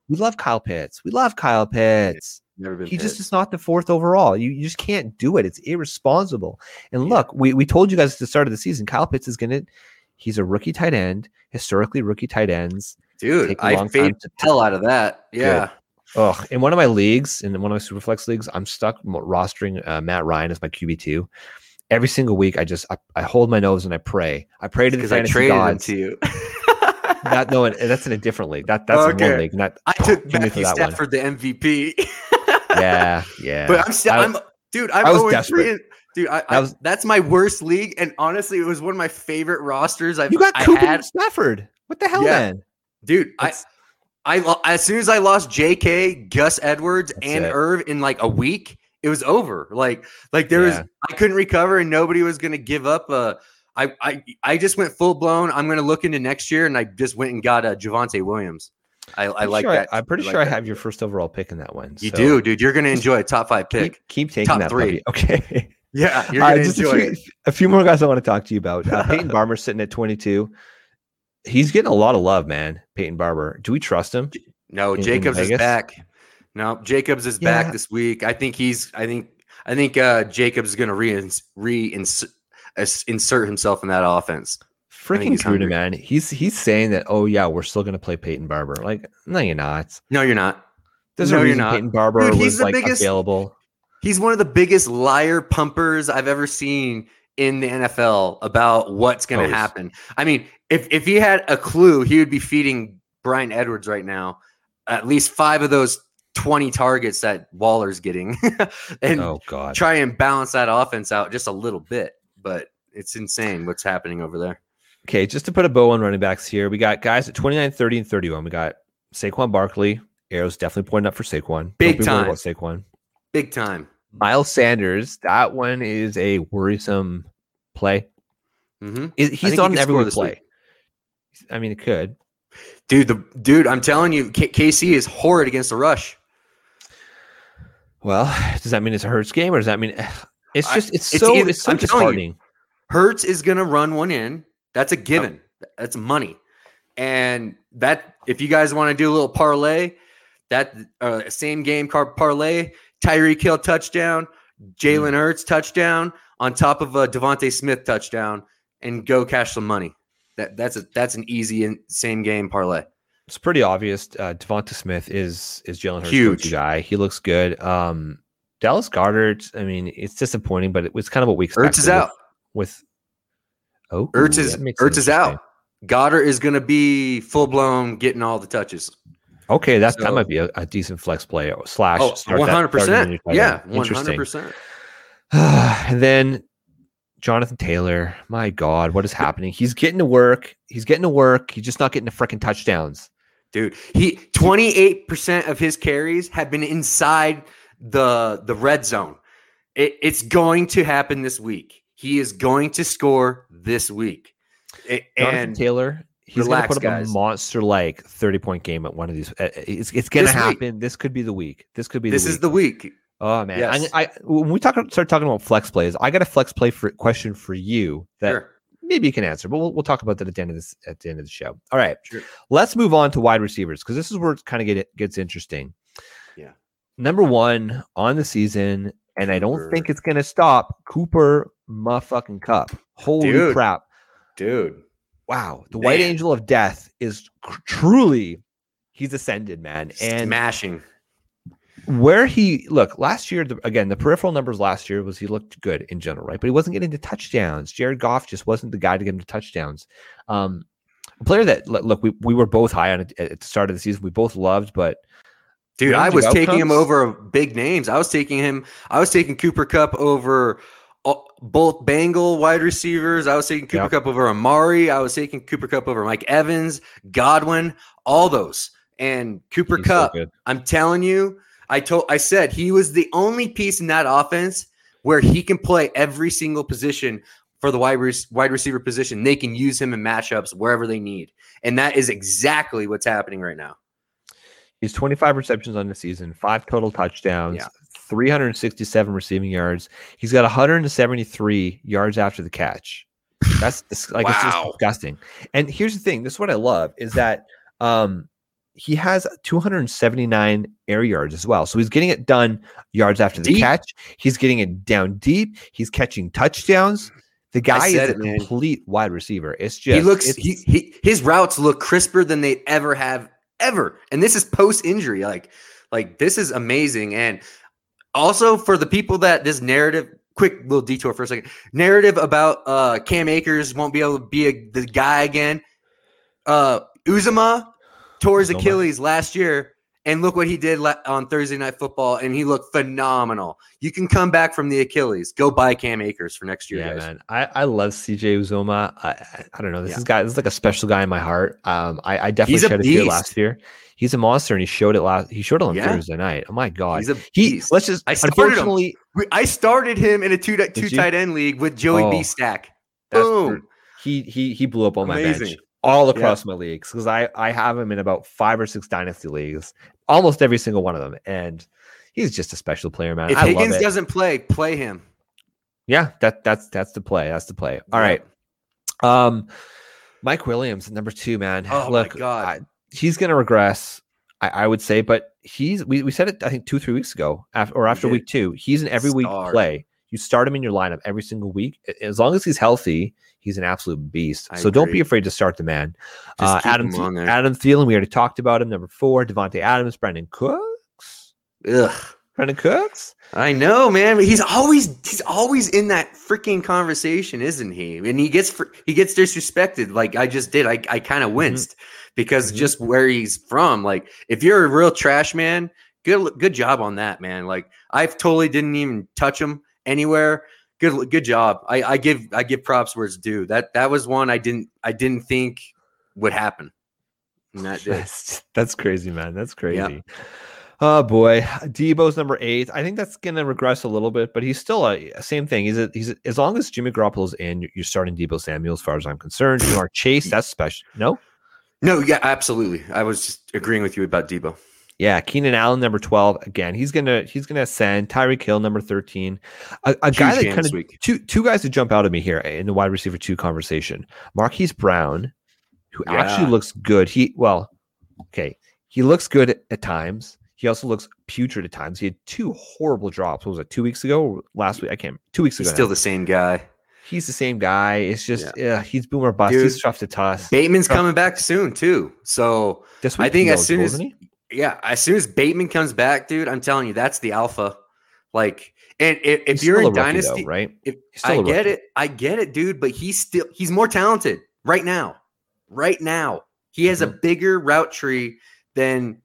S2: We love Kyle Pitts. We love Kyle Pitts.
S3: Never been
S2: He just is not the fourth overall. You, you just can't do it. It's irresponsible. And look, we, we told you guys at the start of the season, Kyle Pitts is gonna he's a rookie tight end. Historically, rookie tight ends.
S3: dude. I fade the hell out of that. Yeah.
S2: Ugh. In one of my leagues, in one of my Superflex leagues, I'm stuck rostering uh, Matt Ryan as my QB two. Every single week, I just I, I hold my nose and I pray. I pray to the
S3: I
S2: fantasy
S3: him
S2: gods.
S3: to you. [LAUGHS]
S2: That no, and that's in a different league. That that's in
S3: Okay.
S2: one league. Not
S3: I took
S2: give me for
S3: Matthew. Stafford the MVP. [LAUGHS]
S2: Yeah, yeah.
S3: But I'm still,
S2: I-
S3: I'm, dude, I'm
S2: I was desperate.
S3: three. And, dude, I, I,
S2: was-
S3: that's my worst league, and honestly, it was one of my favorite rosters I've
S2: you got
S3: I
S2: Cooper
S3: had.
S2: Stafford. What the hell,
S3: Yeah.
S2: man?
S3: Dude, I,
S2: That's-
S3: I, lo- as soon as I lost J.K., Gus Edwards, and
S2: it.
S3: Irv in like a week, it was over. Like, like there was, I couldn't recover, and nobody was gonna give up. Uh, I, I, I just went full blown. I'm gonna look into next year, and I just went and got uh, Javonte Williams. I, I like
S2: sure
S3: that.
S2: I'm pretty
S3: I like
S2: sure I have your first overall pick in that one.
S3: You
S2: so
S3: do, dude. You're gonna enjoy a top five pick.
S2: Keep, keep taking
S3: Top
S2: that.
S3: three.
S2: puppy. [LAUGHS] Okay. [LAUGHS]
S3: Yeah, you're
S2: All
S3: gonna
S2: just a
S3: enjoy
S2: few,
S3: it.
S2: a few more guys I want to talk to you about. Uh, Peyton [LAUGHS] Barber sitting at 22. He's getting a lot of love, man. Peyton Barber. Do we trust him?
S3: No,
S2: in- in
S3: Jacobs is back. No, Jacobs is
S2: Yeah.
S3: back this week. I think he's. I think. I think uh, Jacobs is going to re re insert himself in that offense.
S2: Freaking
S3: he's
S2: Gruden, man. He's he's saying that. Oh yeah, we're still going to play Peyton Barber. Like, no, you're not.
S3: No, you're not.
S2: There's
S3: No, you're not.
S2: Peyton Barber
S3: Dude, he's
S2: was like
S3: biggest-
S2: available.
S3: He's one of the biggest liar pumpers I've ever seen in the NFL about what's going to
S2: he's-
S3: happen. I mean, if if he had a clue, he would be feeding Bryan Edwards right now at least five of those twenty targets that Waller's getting, [LAUGHS] and
S2: Oh god.
S3: try and balance that offense out just a little bit. But it's insane what's happening over there.
S2: Okay, just to put a bow on running backs here, we got guys at 29, 30, and 31. We got Saquon Barkley. Arrows definitely pointing up for Saquon.
S3: Big
S2: Don't
S3: time.
S2: about Saquon.
S3: Big time.
S2: Miles Sanders, that one is a worrisome play.
S3: Mm-hmm.
S2: Is- He's
S3: he
S2: not every play.
S3: week.
S2: I mean, it could.
S3: Dude, the dude, I'm telling you, K- KC is horrid against the rush.
S2: Well, does that mean it's a Hurts game, or does that mean [SIGHS] it's just it's,
S3: it's
S2: so
S3: either-
S2: it's so
S3: I'm you.
S2: disheartening?
S3: Hurts is gonna run one in. That's a given. That's money. And that if you guys want to do a little parlay, that uh, same game car parlay, Tyreek Hill touchdown, Jalen Hurts touchdown on top of a DeVonta Smith touchdown, and go cash some money. That that's a that's an easy and same game parlay.
S2: It's pretty obvious. Uh, Devonta Smith is is Jalen Hurts'
S3: Huge.
S2: guy. He looks good. Um, Dallas Goedert. I mean, it's disappointing, but it was kind of what we expected.
S3: Ertz is out.
S2: With oh,
S3: Ertz
S2: that
S3: is Ertz is out. Goedert is going to be full blown getting all the touches.
S2: Okay, that that
S3: So-
S2: might be a, a decent flex play slash.
S3: Oh,
S2: that-
S3: one hundred
S2: start him in
S3: percent. Yeah, one hundred percent. [SIGHS]
S2: and then Jonathan Taylor. My God, what is happening? He's getting to work. He's getting to work. He's just not getting the freaking touchdowns.
S3: Dude, he 28% of his carries have been inside the the red zone. It, it's going to happen this week. He is going to score this week.
S2: Jonathan
S3: And
S2: Taylor, he's going to put up
S3: guys.
S2: a monster like 30 point game at one of these. uh, It's, it's going to
S3: This week.
S2: happen. This could be the week. This could be the
S3: this
S2: week.
S3: is the week.
S2: Oh man,
S3: Yes.
S2: I, I when we talk start talking about flex plays, I got a flex play for question for you that
S3: Sure.
S2: maybe you can answer, but we'll, we'll talk about that at the end of this at the end of the show. All right,
S3: Sure.
S2: let's move on to wide receivers because this is where it kind of get gets interesting.
S3: Yeah.
S2: number one on the season, and I don't think it's gonna stop. Cooper motherfucking Kupp. Holy
S3: Dude.
S2: crap!
S3: Dude.
S2: Wow, the white angel of death is cr- truly he's ascended, man, and
S3: Smashing.
S2: where he look last year the, again the peripheral numbers last year was he looked good in general right but he wasn't getting to touchdowns jared goff just wasn't the guy to get him to touchdowns um a player that look we, we were both high on it at the start of the season we both loved but
S3: Dude, I was
S2: of
S3: taking him over big names. I was taking him. I was taking Cooper Kupp over both Bengal wide receivers. I was taking Cooper
S2: Yep.
S3: Kupp over Amari. I was taking Cooper Kupp over Mike Evans, Godwin, all those. And Cooper
S2: he's
S3: Kupp,
S2: good.
S3: I'm telling you, I told, I said he was the only piece in that offense where he can play every single position for the wide, rec- wide receiver position. They can use him in matchups wherever they need, and that is exactly what's happening right now.
S2: he's 25 receptions on the season five total touchdowns
S3: Yeah.
S2: 367 receiving yards. He's got 173 yards after the catch. That's [LAUGHS] like it's just disgusting. And here's the thing this is what i love is that um he has 279 air yards as well. So he's getting it done yards after the
S3: Deep.
S2: catch. He's getting it down deep. He's catching touchdowns. The guy is a
S3: man.
S2: complete wide receiver. It's just
S3: he looks he, he his routes look crisper than they ever have ever. And this is post injury like like this is amazing. And also for the people that this narrative quick little detour for a second. Narrative about uh cam akers won't be able to be a, the guy again. Uh uzomah tore his achilles last year and look what he did on thursday night football and he looked phenomenal you can come back from the achilles go buy cam akers for next year
S2: Yeah,
S3: guys.
S2: man. I, I love CJ Uzomah. I, I don't know. This
S3: Yeah.
S2: is guy. This is like a special guy in my heart. Um, I, I definitely
S3: He's a
S2: tear last year. He's a monster, and he showed it last. He showed it on
S3: Yeah.
S2: Thursday night. Oh my god.
S3: he's a
S2: he
S3: beast.
S2: let's just
S3: I started him.
S2: unfortunately
S3: I started him in a two two tight end league with Joey
S2: Oh,
S3: B stack.
S2: that's
S3: Boom.
S2: he he he blew up on my bench
S3: Amazing.
S2: All across my leagues because I I have him in about five or six dynasty leagues, almost every single one of them, and he's just a special player, man.
S3: If
S2: I
S3: Higgins
S2: love it.
S3: doesn't play, play him.
S2: Yeah, that that's that's the play. That's the play. All
S3: Yeah.
S2: right. Um Mike Williams, number two, man.
S3: Oh my God.
S2: I- he's gonna regress, I, I would say, but he's we, we said it I think two, three weeks ago, after or after week two. He's an every week play. You start him in your lineup every single week. As long as he's healthy, he's an absolute beast.
S3: I
S2: so don't be afraid to start the man. Uh, Adam
S3: there.
S2: Adam Thielen, we already talked about him. Number four, Davante Adams, Brandin Cooks.
S3: Ugh.
S2: Brandin Cooks.
S3: I know, man. He's always he's always in that freaking conversation, isn't he? And he gets fr- he gets disrespected. Like I just did. I I kind of winced because
S2: Mhm.
S3: just where he's from. Like if you're a real trash man, good good job on that, man. Like I totally didn't even touch him anywhere. Good good job. I I give I give props where it's due. That that was one I didn't I didn't think would happen. That.
S2: That's, [LAUGHS] that's crazy, man. That's crazy. Oh boy, Deebo's number eight. I think that's gonna regress a little bit, but he's still a same thing. He's a, he's a, as long as Jimmy Garoppolo's in, you're- you're starting Deebo Samuel. As far as I'm concerned, you are Chase. [CLEARS THROAT] That's special. No,
S3: No, yeah, absolutely. I was just agreeing with you about Deebo.
S2: Yeah, Keenan Allen number twelve. Again, he's gonna he's gonna ascend. Tyreek Hill number thirteen. A, a guy that kind of two two guys that jump out at me here in the wide receiver two conversation. Marquise Brown, who actually looks good. He well, okay, he looks good at, at times. He also looks putrid at times. He had two horrible drops. What was it? Two weeks ago, last week? I can't. Two weeks
S3: He's
S2: ago.
S3: still
S2: now.
S3: the same guy.
S2: he's the same guy. It's just yeah, he's boomer bust.
S3: Dude,
S2: he's tough to toss.
S3: Bateman's coming back soon too. So
S2: This
S3: I think as soon as-
S2: he?
S3: Yeah, as soon as Bateman comes back, dude, I'm telling you, that's the alpha. Like, and if, if you're in
S2: rookie,
S3: dynasty,
S2: though, right?
S3: if, I get
S2: rookie.
S3: it, I get it, dude. But he's still he's more talented right now. Right now, he has
S2: Mm-hmm.
S3: a bigger route tree than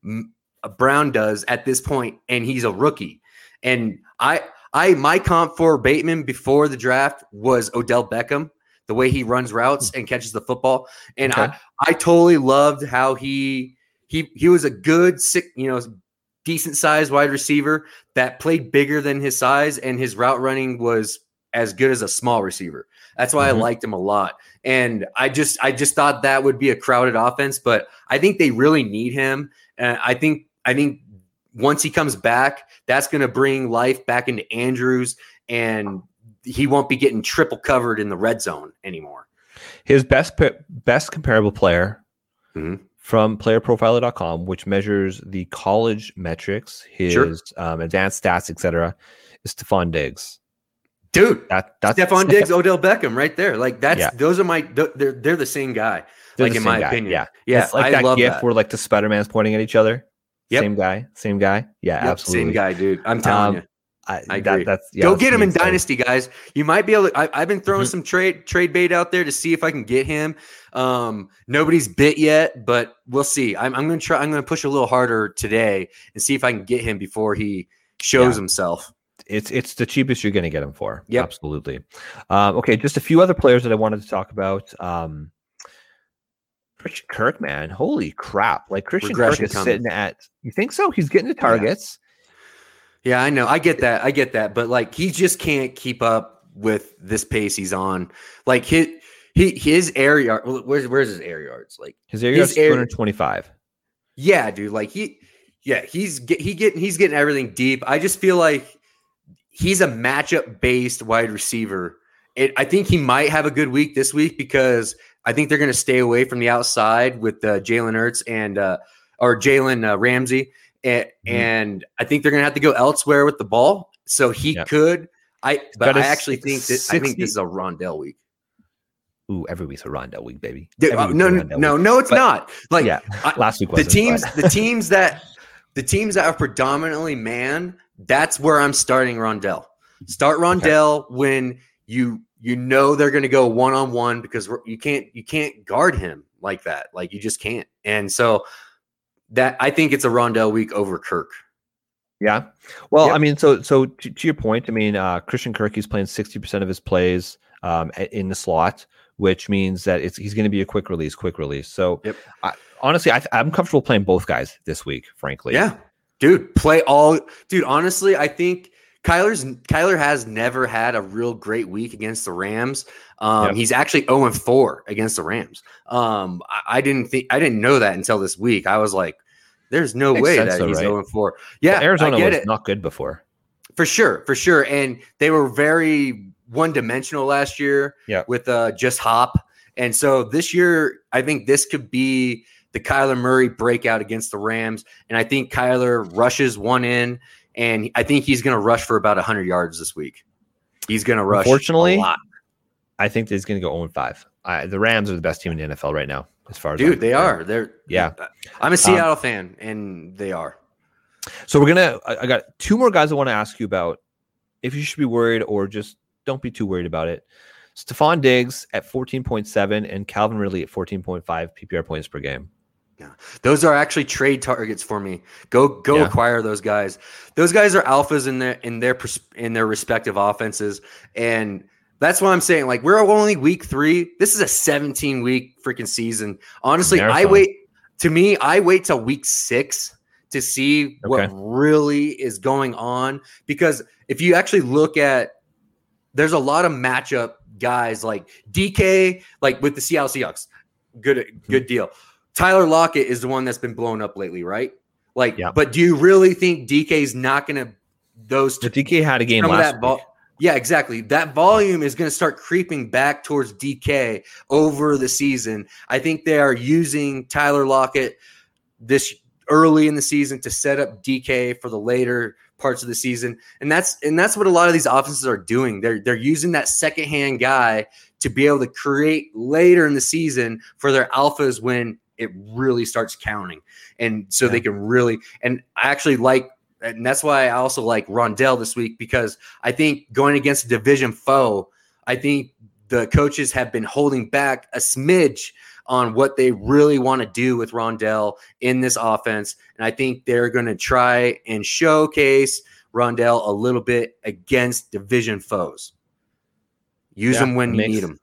S3: uh, Brown does at this point, and he's a rookie. And I, I, my comp for Bateman before the draft was Odell Beckham. The way he runs routes and catches the football, and
S2: Hmm. Okay.
S3: I, I totally loved how he he he was a good sick, you know, decent sized wide receiver that played bigger than his size, and his route running was as good as a small receiver. That's why
S2: Mhm.
S3: I liked him a lot. And I just I just thought that would be a crowded offense, but I think they really need him. And I think I think once he comes back, that's going to bring life back into Andrews and he won't be getting triple covered in the red zone anymore.
S2: His best best comparable player
S3: Mhm.
S2: From playerprofiler.com, which measures the college metrics, his
S3: Sure.
S2: um, advanced stats, etc., is Stefon Diggs.
S3: Dude,
S2: That that's
S3: Stefon [LAUGHS] Diggs, Odell Beckham, right there. Like that's
S2: Yeah.
S3: those are my they're they're the same guy.
S2: They're
S3: like in my
S2: guy,
S3: opinion.
S2: Yeah,
S3: yeah.
S2: it's like
S3: I
S2: that
S3: love
S2: gif
S3: that.
S2: where like the Spider Man's pointing at each other.
S3: Yep.
S2: Same guy, same guy. Yeah,
S3: Yep,
S2: absolutely.
S3: same guy, dude. I'm telling
S2: Um,
S3: you.
S2: I,
S3: I
S2: that- that's yeah,
S3: Go
S2: that's
S3: get him in. Dynasty, guys. You might be able to. I, I've been throwing
S2: Mhm.
S3: some trade trade bait out there to see if I can get him. Um, nobody's bit yet, but we'll see. I'm, I'm going to try. I'm going to push a little harder today and see if I can get him before he shows
S2: Yeah.
S3: himself.
S2: It's it's the cheapest you're going to get him for.
S3: Yeah,
S2: absolutely. Um, okay, just a few other players that I wanted to talk about. Um, Christian Kirk, man, holy crap! Like Christian Kirk is
S3: coming.
S2: sitting at. You think so? He's getting the targets.
S3: Yeah, I know. I get that. I get that. But like, he just can't keep up with this pace he's on. Like his he his air yard. Where's where's his air yards? Like,
S2: His area
S3: yards
S2: is 225.
S3: yeah, dude. Like he, yeah, he's get, he getting he's getting everything deep. I just feel like he's a matchup based wide receiver. It, I think he might have a good week this week because I think they're going to stay away from the outside with uh, Jalen Hurts and uh, or Jalen uh, Ramsey, and,
S2: Mhm.
S3: and I think they're going to have to go elsewhere with the ball. So he could. I but I actually think that I think this is a Rondale week.
S2: Ooh, every week's a Rondale week, baby.
S3: Dude, uh, no, no, no,
S2: week.
S3: no, it's
S2: But-
S3: not. Like
S2: yeah, last week
S3: the teams the teams that the teams that are predominantly man that's where i'm starting rondale start rondale when you you know they're going to go one-on-one because you can't you can't guard him like that like you just can't and so that i think it's a rondale week over kirk
S2: Yeah. Well,
S3: Yep.
S2: I mean, so so to, to your point, I mean, uh, Christian Kirk he's playing sixty percent of his plays um, in the slot, which means that it's he's going to be a quick release, quick release. So,
S3: Yep.
S2: I, honestly, I, I'm comfortable playing both guys this week. Frankly,
S3: yeah dude play all dude honestly i think kyler's kyler has never had a real great week against the rams. Um
S2: Yep.
S3: he's actually 0 and 4 against the rams. Um I, I didn't think i didn't know that until this week. I was like there's no
S2: Makes
S3: way that
S2: though,
S3: he's
S2: right?
S3: 0 and 4 yeah
S2: Arizona was
S3: it.
S2: not good before.
S3: for sure for sure. And they were very one dimensional last year
S2: Yep.
S3: with uh just hop. And so this year i think this could be the Kyler Murray breakout against the Rams. And I think Kyler rushes one in and I think he's going to rush for about 100 yards this week. He's going to rush lot.
S2: I think he's going to go 0 5. I, the Rams are the best team in the NFL right now, as far as
S3: Dude,
S2: I'm
S3: they
S2: concerned.
S3: are. They're
S2: Yeah.
S3: I'm a um, Seattle fan and they are.
S2: So we're gonna. I, I got two more guys I want to ask you about. If you should be worried or just don't be too worried about it. Stefon Diggs at 14.7 and Calvin Ridley at 14.5 PPR points per game.
S3: Yeah, those are actually trade targets for me. Go go
S2: Yeah.
S3: acquire those guys. Those guys are alphas in their in their in their respective offenses, and that's what I'm saying. Like we're only week three. This is a 17 week freaking season. Honestly, I wait. To me, I wait till week six to see what
S2: Okay.
S3: really is going on because if you actually look at, there's a lot of matchup guys like DK, like with the Seattle Seahawks. Good good hmm. deal. Tyler Lockett is the one that's been blown up lately, right? Like,
S2: Yeah.
S3: but do you really think DK's not going to those
S2: DK had a game last week.
S3: Yeah, exactly. That volume is going to start creeping back towards DK over the season. I think they are using Tyler Lockett this early in the season to set up DK for the later parts of the season. And that's and that's what a lot of these offenses are doing. They're they're using that secondhand guy to be able to create later in the season for their alphas when it really starts counting. And so
S2: Yeah.
S3: they can really and I actually like and that's why I also like Rondale this week because I think going against a division foe, I think the coaches have been holding back a smidge on what they really want to do with Rondale in this offense. And I think they're going to try and showcase Rondale a little bit against division foes. Use
S2: Yeah,
S3: them when you
S2: makes-
S3: need them.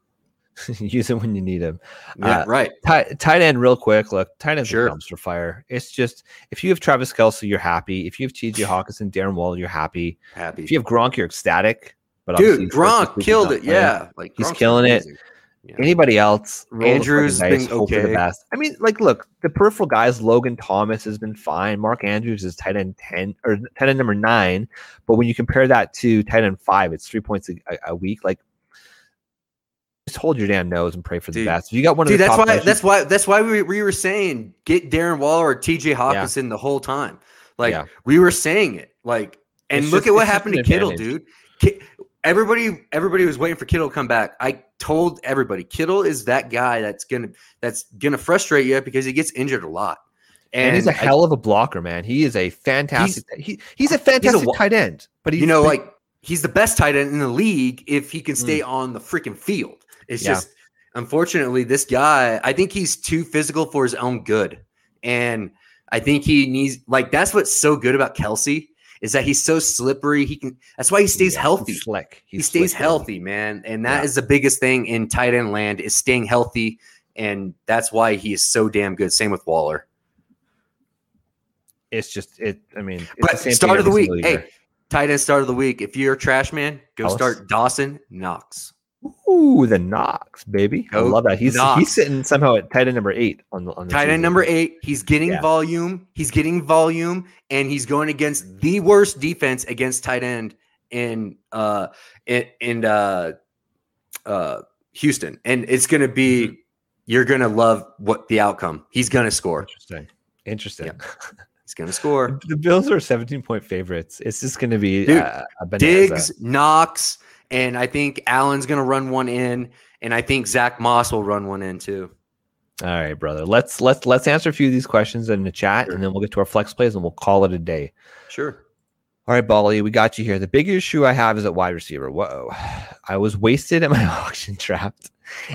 S3: [LAUGHS]
S2: Use him when you need him.
S3: Yeah,
S2: Uh,
S3: right.
S2: Tight, tight end, real quick. Look, tight end's
S3: Sure.
S2: a dumpster fire. It's just if you have Travis Kelce, you're happy. If you have TJ [SIGHS] Hockenson, Darren Waller, you're happy.
S3: Happy.
S2: If you have Gronk, you're ecstatic. but
S3: Dude, Gronk killed it.
S2: playing.
S3: Yeah, like
S2: He's
S3: Gronk's
S2: killing it.
S3: Yeah.
S2: Anybody else?
S3: Andrews been
S2: for the
S3: okay.
S2: best. I mean, like, look, the peripheral guys. Logan Thomas has been fine. Mark Andrews is tight end ten or tight end number nine. But when you compare that to tight end five, it's three points a- a week. Like, just hold your damn nose and pray for the
S3: Dude.
S2: best. If you got one of
S3: Dude,
S2: the
S3: that's
S2: top
S3: why. That's why. That's why we, we were saying get Darren Waller or T.J. Hockenson the whole time. Like
S2: Yeah.
S3: we were saying it. Like, and
S2: It's
S3: look
S2: just-
S3: at what happened to Kittle,
S2: advantage.
S3: dude. Everybody, everybody was waiting for Kittle to come back. I told everybody, Kittle is that guy that's gonna that's gonna frustrate you because he gets injured a lot.
S2: and, he's a hell of a blocker, man. He is a fantastic. he, he's a fantastic
S3: wa-
S2: tight end. But he's
S3: you know, like he's the best tight end in the league if he can stay
S2: Mm.
S3: on the freaking field. It's
S2: Yeah.
S3: just unfortunately this guy, I think he's too physical for his own good. And I think he needs like that's what's so good about Kelce is that he's so slippery. He can that's why he stays
S2: yeah,
S3: healthy.
S2: He's slick.
S3: he stays
S2: slick,
S3: healthy, man. And that is
S2: Yeah.
S3: the biggest thing in tight end land is staying healthy. And that's why he is so damn good. Same with Waller.
S2: It's just it. I mean, it's
S3: But start of the week. Hey, tight end start of the week. If you're a trash man, go
S2: Ellis?
S3: start Dawson Knox.
S2: Ooh, the Knox, baby. I love that. He's
S3: Knox.
S2: he's sitting somehow at tight end number eight on the on the
S3: Tight end number eight. He's getting
S2: Yeah.
S3: volume. He's getting volume, and he's going against the worst defense against tight end in uh in, in uh uh Houston. And it's gonna be
S2: Mm-hmm.
S3: you're gonna love what the outcome. He's gonna score.
S2: Interesting. Interesting.
S3: He's gonna score.
S2: The Bills are 17 point favorites. It's just going to be
S3: Dude,
S2: uh, a bonanza.
S3: Diggs, Knox, and I think Allen's gonna run one in, and I think Zach Moss will run one in too.
S2: All right, brother. Let's let's let's answer a few of these questions in the chat,
S3: Sure.
S2: and then we'll get to our flex plays, and we'll call it a day.
S3: Sure.
S2: All right, Bolly, we got you here. The big issue I have is at wide receiver. Whoa, I was wasted at my [LAUGHS] auction draft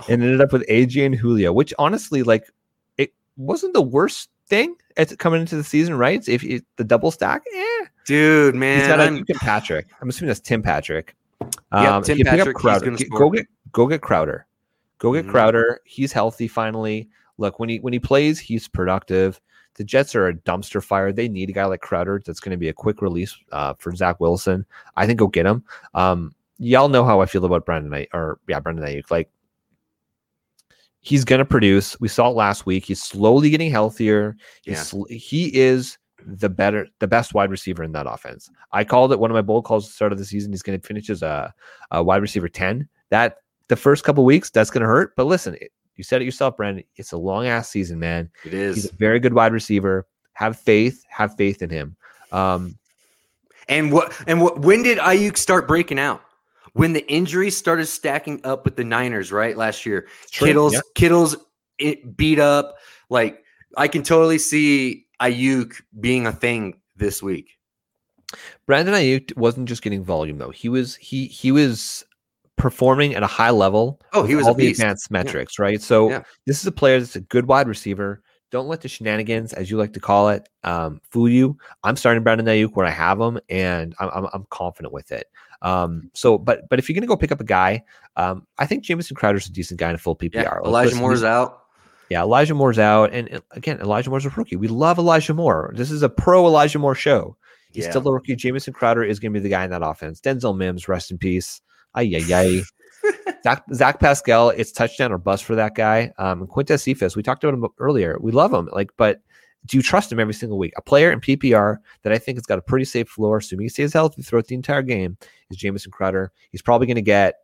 S2: and ended up with AJ and Julio, which honestly, like, it wasn't the worst thing at coming into the season, right? If it, the double stack, eh.
S3: Dude, man.
S2: got
S3: I'm-
S2: Aiyuk and Patrick. I'm assuming that's Tim Patrick.
S3: Yep,
S2: Um,
S3: Tim
S2: if up
S3: Patrick,
S2: Crowder. Get- go get go get Crowder. Go get
S3: Mhm.
S2: Crowder. He's healthy finally. Look, when he when he plays, he's productive. The Jets are a dumpster fire. They need a guy like Crowder that's going to be a quick release uh, for Zach Wilson. I think go get him. Um, y'all know how I feel about Brandon Aiyuk, or yeah, Brandon Aiyuk. Like he's going to produce. We saw it last week. He's slowly getting healthier. He's
S3: Yeah.
S2: sl- he is the better, the best wide receiver in that offense. I called it one of my bold calls at the start of the season. He's going to finish as a, a wide receiver ten. That the first couple weeks that's going to hurt. But listen, it, you said it yourself, Brandon. It's a long ass season, man.
S3: It is.
S2: He's a very good wide receiver. Have faith. Have faith in him. Um,
S3: And what and what when did Aiyuk start breaking out? When the injuries started stacking up with the Niners, right? Last year.
S2: True,
S3: Kittle's
S2: yeah.
S3: Kittle's it beat up. Like I can totally see Aiyuk being a thing this week.
S2: Brandon Aiyuk wasn't just getting volume though. He was he he was performing at a high level.
S3: Oh, he was a
S2: all the advanced metrics, right? So
S3: Yeah.
S2: this is a player that's a good wide receiver. Don't let the shenanigans, as you like to call it, um, fool you. I'm starting Brandon Aiyuk where I have him, and I'm, I'm, I'm confident with it. Um, so, but but if you're gonna go pick up a guy, um, I think Jamison Crowder's a decent guy in a full PPR.
S3: Yeah, Elijah Moore's out.
S2: Yeah, Elijah Moore's out, and uh, again, Elijah Moore's a rookie. We love Elijah Moore. This is a pro Elijah Moore show. He's
S3: Yeah.
S2: still a rookie. Jamison Crowder is going to be the guy in that offense. Denzel Mims, rest in peace. Ay, ay, ay. [LAUGHS] Zach, Zach Pascal, it's touchdown or bust for that guy. Um, Quintez Cephus, we talked about him earlier. We love him. Like, but do you trust him every single week? A player in PPR that I think has got a pretty safe floor, assuming he stays healthy throughout the entire game, is Jamison Crowder. He's probably going to get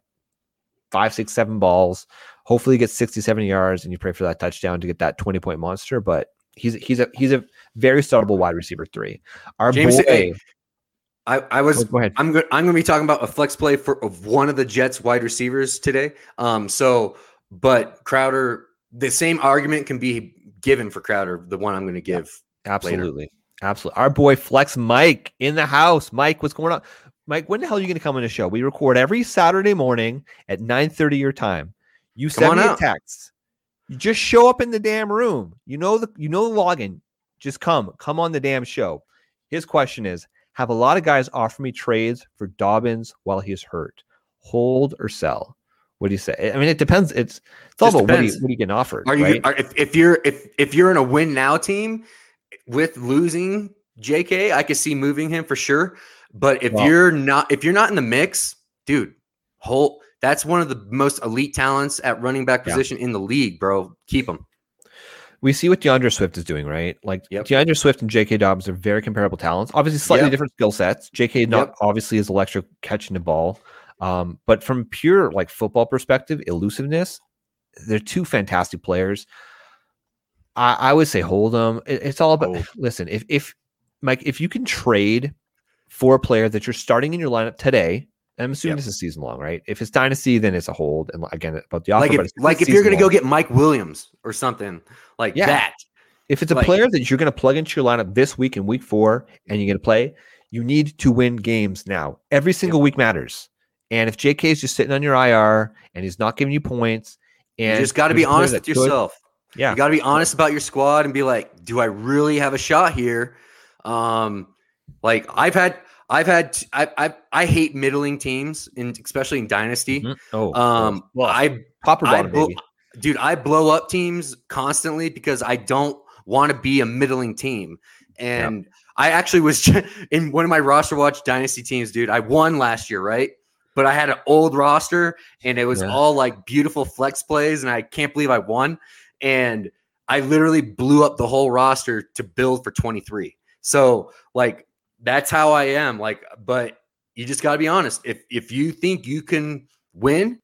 S2: five, six, seven balls. Hopefully, he gets 60, 70 yards, and you pray for that touchdown to get that 20 point monster. But he's he's a he's a very startable wide receiver three. Our
S3: James,
S2: boy,
S3: hey, I, I was
S2: Oh, go ahead.
S3: I'm good. I'm going to be talking about a flex play for of one of the Jets wide receivers today. Um, so, but Crowder, the same argument can be given for Crowder. The one I'm going to give.
S2: Absolutely. Absolutely. Our boy Flex Mike in the house. Mike, what's going on? Mike, when the hell are you going to come on the show? We record every Saturday morning at 9:30 your time. You
S3: Come
S2: send me a text. You just show up in the damn room. You know the you know the login. Just come. Come on the damn show. His question is have a lot of guys offer me trades for Dobbins while he's hurt. Hold or sell? What do you say? I mean, it depends. It's it's all about what, you, what are you getting offered.
S3: Are you
S2: right?
S3: are, if, if you're if if you're in a win now team with losing JK, I could see moving him for sure. But if you're not if you're not in the mix dude, whole that's one of the most elite talents at running back
S2: Yeah.
S3: position in the league, bro. Keep him.
S2: We see what DeAndre Swift is doing, right? Like
S3: Yep.
S2: DeAndre Swift and J.K. Dobbins are very comparable talents. Obviously, slightly
S3: Yep.
S2: different skill sets. J.K. not
S3: Yep.
S2: obviously is electric catching the ball, um, but from pure like football perspective, elusiveness, they're two fantastic players. I, I would say hold them. It- it's all about
S3: Hold.
S2: listen. If if Mike, if you can trade for a player that you're starting in your lineup today, and I'm assuming
S3: Yep.
S2: this is season long, right? If it's dynasty, then it's a hold. And again, about the offer,
S3: Like if, like if you're gonna go get Mike Williams or something like
S2: Yeah.
S3: that.
S2: If it's a
S3: Like-
S2: player that you're going to plug into your lineup this week in week four and you're going to play, you need to win games now. Every single week matters. And if JK is just sitting on your IR and he's not giving you points, and
S3: You just got to be honest with
S2: could-
S3: yourself.
S2: yeah,
S3: You got to be honest about your squad and be like, do I really have a shot here? Um, like I've had, I've had, I, I, I hate middling teams, and especially in dynasty.
S2: Mhm. oh,
S3: Um,
S2: well,
S3: I, I
S2: bottom,
S3: blow-
S2: baby.
S3: dude, I blow up teams constantly because I don't want to be a middling team. And I actually was [LAUGHS] in one of my roster watch dynasty teams, dude. I won last year, right? But I had an old roster and it was
S2: Yeah.
S3: all like beautiful flex plays, and I can't believe I won. And I literally blew up the whole roster to build for 23. So, like, that's how I am. Like, but you just got to be honest. If if you think you can win,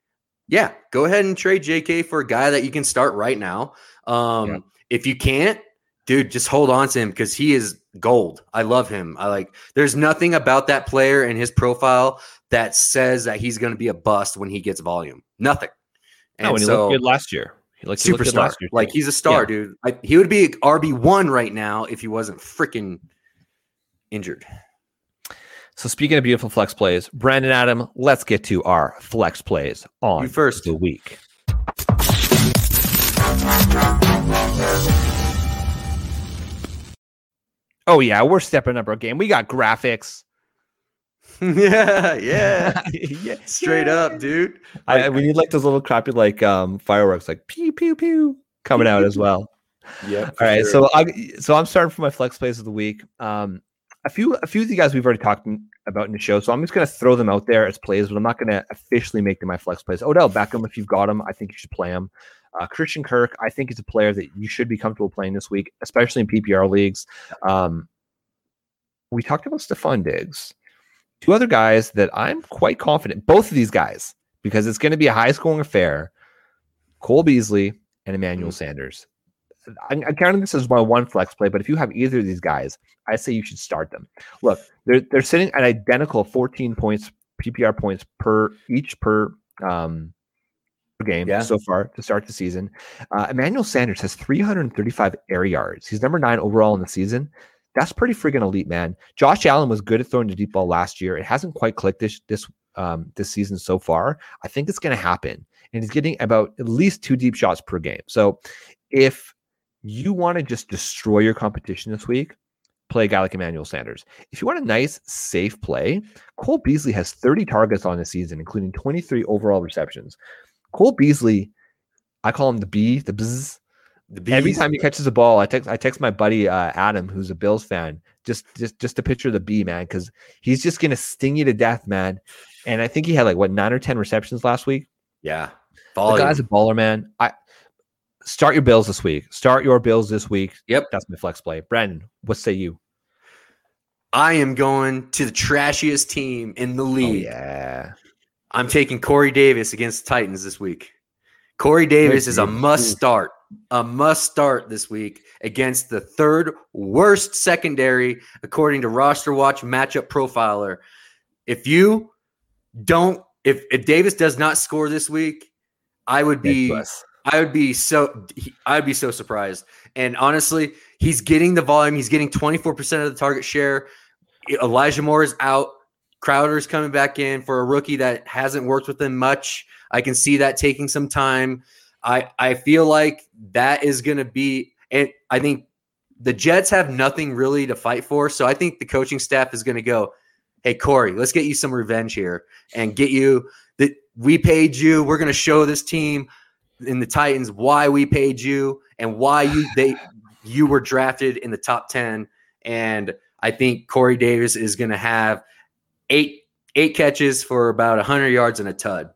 S3: yeah, go ahead and trade JK for a guy that you can start right now. Um,
S2: Yeah.
S3: If you can't, dude, just hold on to him because he is gold. I love him. I like. There's nothing about that player and his profile that says that he's going to be a bust when he gets volume. Nothing. And
S2: no, when he
S3: so,
S2: looked good last year, he looked, he looked good
S3: superstar.
S2: last year.
S3: Like he's a star,
S2: Yeah.
S3: dude. I, he would be RB one right now if he wasn't freaking injured.
S2: So speaking of beautiful flex plays, Brandon Adam, let's get to our flex plays on
S3: You first.
S2: the week. Oh yeah, we're stepping up our game. We got graphics. [LAUGHS]
S3: yeah, yeah. [LAUGHS]
S2: yeah,
S3: Straight up, dude.
S2: I, we need like those little crappy like um fireworks, like pew pew pew, coming out as [LAUGHS] well.
S3: Yeah.
S2: All right, so I so I'm starting for my flex plays of the week. Um, a few a few of you guys we've already talked about in the show, so I'm just gonna throw them out there as plays, but I'm not gonna officially make them my flex plays. Odell Beckham, if you've got him, I think you should play him. Uh, Christian Kirk, I think he's a player that you should be comfortable playing this week, especially in PPR leagues. Um, we talked about Stefon Diggs. Two other guys that I'm quite confident, both of these guys, because it's going to be a high scoring affair. Cole Beasley and Emmanuel Sanders. I'm, I'm counting this as my one flex play, but if you have either of these guys, I say you should start them. Look, they're they're sitting at identical 14 points PPR points per each per um game
S3: Yeah.
S2: so far to start the season. Uh, Emmanuel Sanders has 335 air yards. He's number nine overall in the season. That's pretty freaking elite, man. Josh Allen was good at throwing the deep ball last year. It hasn't quite clicked this this um, this season so far. I think it's going to happen, and he's getting about at least two deep shots per game. So, if you want to just destroy your competition this week, play a guy like Emmanuel Sanders. If you want a nice, safe play, Cole Beasley has 30 targets on the season, including 23 overall receptions. Cole Beasley, I call him the B, the bzz.
S3: The
S2: B
S3: Every
S2: time he catches a ball, I text I text my buddy uh, Adam, who's a Bills fan, just just just a picture of the B man, because he's just gonna sting you to death, man. And I think he had like what nine or ten receptions last week.
S3: yeah,
S2: The
S3: volume.
S2: guy's a baller, man. I start your Bills this week. Start your Bills this week.
S3: Yep.
S2: that's my flex play. Brandon, what say you?
S3: I am going to the trashiest team in the
S2: Oh,
S3: league.
S2: yeah,
S3: I'm taking Corey Davis against the Titans this week. Corey Davis is a must start, a must start this week against the third worst secondary, according to Roster Watch Matchup Profiler. If you don't, if, if Davis does not score this week, I would be. I would be so I'd be so surprised. And honestly, he's getting the volume. He's getting 24% of the target share. Elijah Moore is out. Crowder's coming back in for a rookie that hasn't worked with him much. I can see that taking some time. I I feel like that is going to be and I think the Jets have nothing really to fight for. So I think the coaching staff is going to go, "Hey Corey, let's get you some revenge here and get you that we paid you. We're going to show this team in the Titans why we paid you and why you they you were drafted in the top 10 and I think Corey Davis is going to have eight eight catches for about 100 yards and a tud.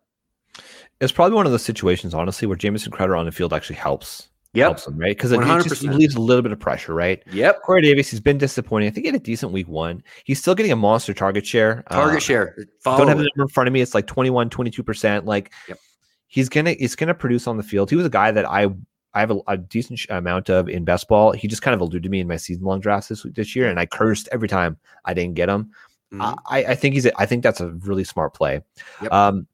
S2: It's probably one of those situations, honestly, where Jamison Crowder on the field actually helps.
S3: Yep.
S2: Helps him, right? Because it, it just
S3: 100%.
S2: a little bit of pressure, right?
S3: Yep.
S2: Corey Davis, he's been disappointing. I think he had a decent week one. He's still getting a monster target share.
S3: Target
S2: Uh,
S3: share.
S2: don't
S3: Follow
S2: have the number in front of me. It's like 21, 22%. Like
S3: Yep.
S2: He's gonna he's gonna produce on the field. He was a guy that I I have a, a decent amount of in best ball. He just kind of eluded to me in my season long drafts this this year, and I cursed every time I didn't get him.
S3: Mhm.
S2: I, I think he's a, I think that's a really smart play.
S3: Yep.
S2: Um,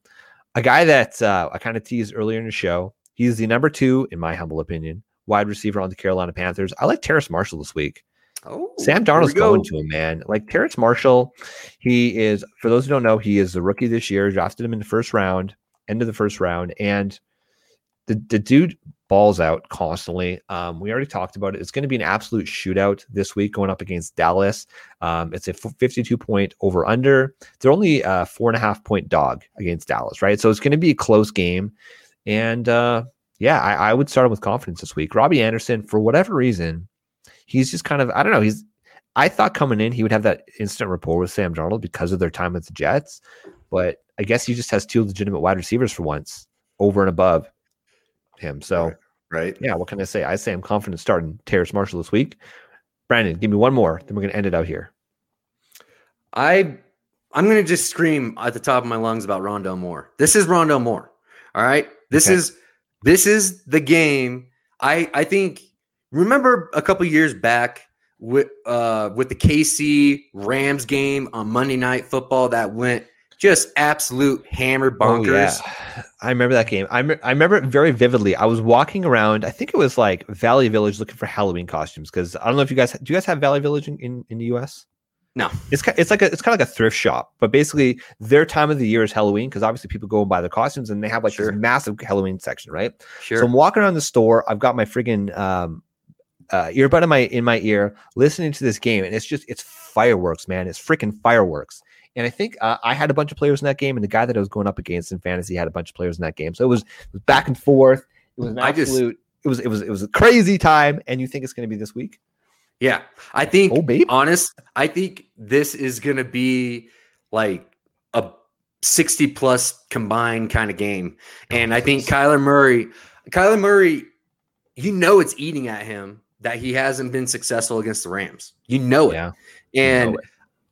S2: a guy that uh, I kind of teased earlier in the show. He's the number two, in my humble opinion, wide receiver on the Carolina Panthers. I like Terrace Marshall this week.
S3: Oh,
S2: Sam Darnold's going to him, man. Like Terrence Marshall, he is, for those who don't know, he is the rookie this year. Drafted him in the first round, end of the first round. And the, the dude balls out constantly. Um, we already talked about it. It's going to be an absolute shootout this week going up against Dallas. Um, it's a 52 point over under. They're only a four and a half point dog against Dallas, right? So it's going to be a close game. And uh, yeah, I, I would start him with confidence this week. Robbie Anderson, for whatever reason, he's just kind of I don't know. He's I thought coming in he would have that instant rapport with Sam Darnold because of their time with the Jets, but I guess he just has two legitimate wide receivers for once over and above him. So
S3: Right.
S2: yeah, what can I say? I say I'm confident starting Terrace Marshall this week. Brandon, give me one more, then we're gonna end it out here.
S3: I I'm gonna just scream at the top of my lungs about Rondo Moore. This is Rondo Moore. All right. This
S2: Okay.
S3: is this is the game. I I think remember a couple years back with uh with the KC Rams game on Monday night football that went just absolute hammer bonkers.
S2: Oh, yeah. I remember that game. I, me- I remember it very vividly. I was walking around. I think it was like Valley Village looking for Halloween costumes because I don't know if you guys do. You guys have Valley Village in, in, in the U.S.
S3: No.
S2: It's it's like a it's kind of like a thrift shop, but basically their time of the year is Halloween because obviously people go and buy their costumes and they have like
S3: Sure.
S2: this massive Halloween section, right?
S3: Sure.
S2: So I'm walking around the store. I've got my friggin' um, uh, earbud in my in my ear, listening to this game, and it's just it's fireworks, man. It's freaking fireworks. And I think uh, I had a bunch of players in that game, and the guy that I was going up against in fantasy had a bunch of players in that game. So it was, it was back and forth. It was an
S3: I just-
S2: absolute. it was it was it was a crazy time. And you think it's going to be this week?
S3: yeah. I think
S2: Oh, babe.
S3: honest, I think this is gonna be like a 60 plus combined kind of game. And I think Kyler Murray, Kyler Murray, you know it's eating at him that he hasn't been successful against the Rams. You know it.
S2: Yeah. you
S3: And
S2: know it.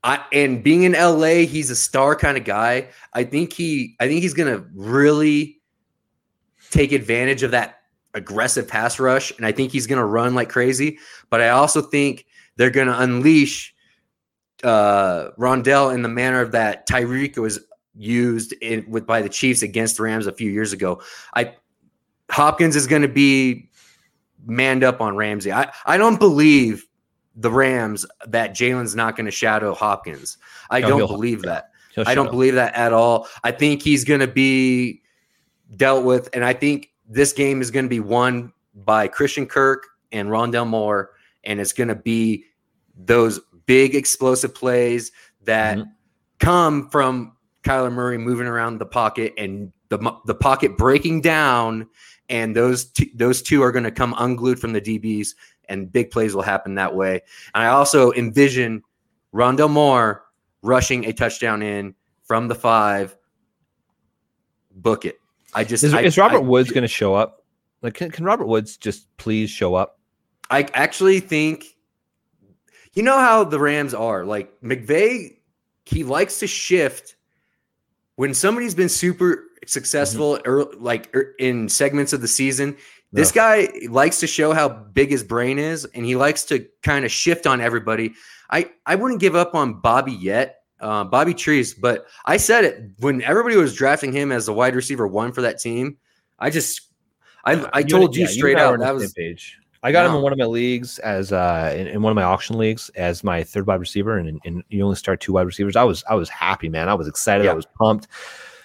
S3: I and being in LA, he's a star kind of guy. I think he I think he's gonna really take advantage of that aggressive pass rush, and I think he's gonna run like crazy. But I also think they're gonna unleash uh Rondale in the manner of that Tyreek was used in with by the Chiefs against the Rams a few years ago. I Hopkins is gonna be manned up on Ramsey. I, I don't believe the Rams that Jalen's not going to shadow Hopkins. I don't believe that. I don't believe that at all. I think he's going to be dealt with, and I think this game is going to be won by Christian Kirk and Rondale Moore, and it's going to be those big explosive plays that
S2: Mhm.
S3: come from Kyler Murray moving around the pocket and the the pocket breaking down, and those two, those two are going to come unglued from the DBs, and big plays will happen that way. And I also envision Rondale Moore rushing a touchdown in from the five. Book it. I just
S2: Is,
S3: I,
S2: is Robert
S3: I-
S2: Woods going to show up? Like, can, can Robert Woods just please show up?
S3: I actually think you know how the Rams are. Like McVay, he likes to shift when somebody's been super successful or like er, in segments of the season. This guy likes to show how big his brain is, and he likes to kind of shift on everybody. I I wouldn't give up on Bobby yet, uh, Bobby Trees, but I said it when everybody was drafting him as the wide receiver one for that team. I just I I
S2: You
S3: told you
S2: yeah,
S3: straight
S2: were
S3: out that was
S2: page. I got him in one of my leagues as uh in, in one of my auction leagues as my third wide receiver, and, and you only start two wide receivers. I was I was happy, man. I was excited. I was pumped.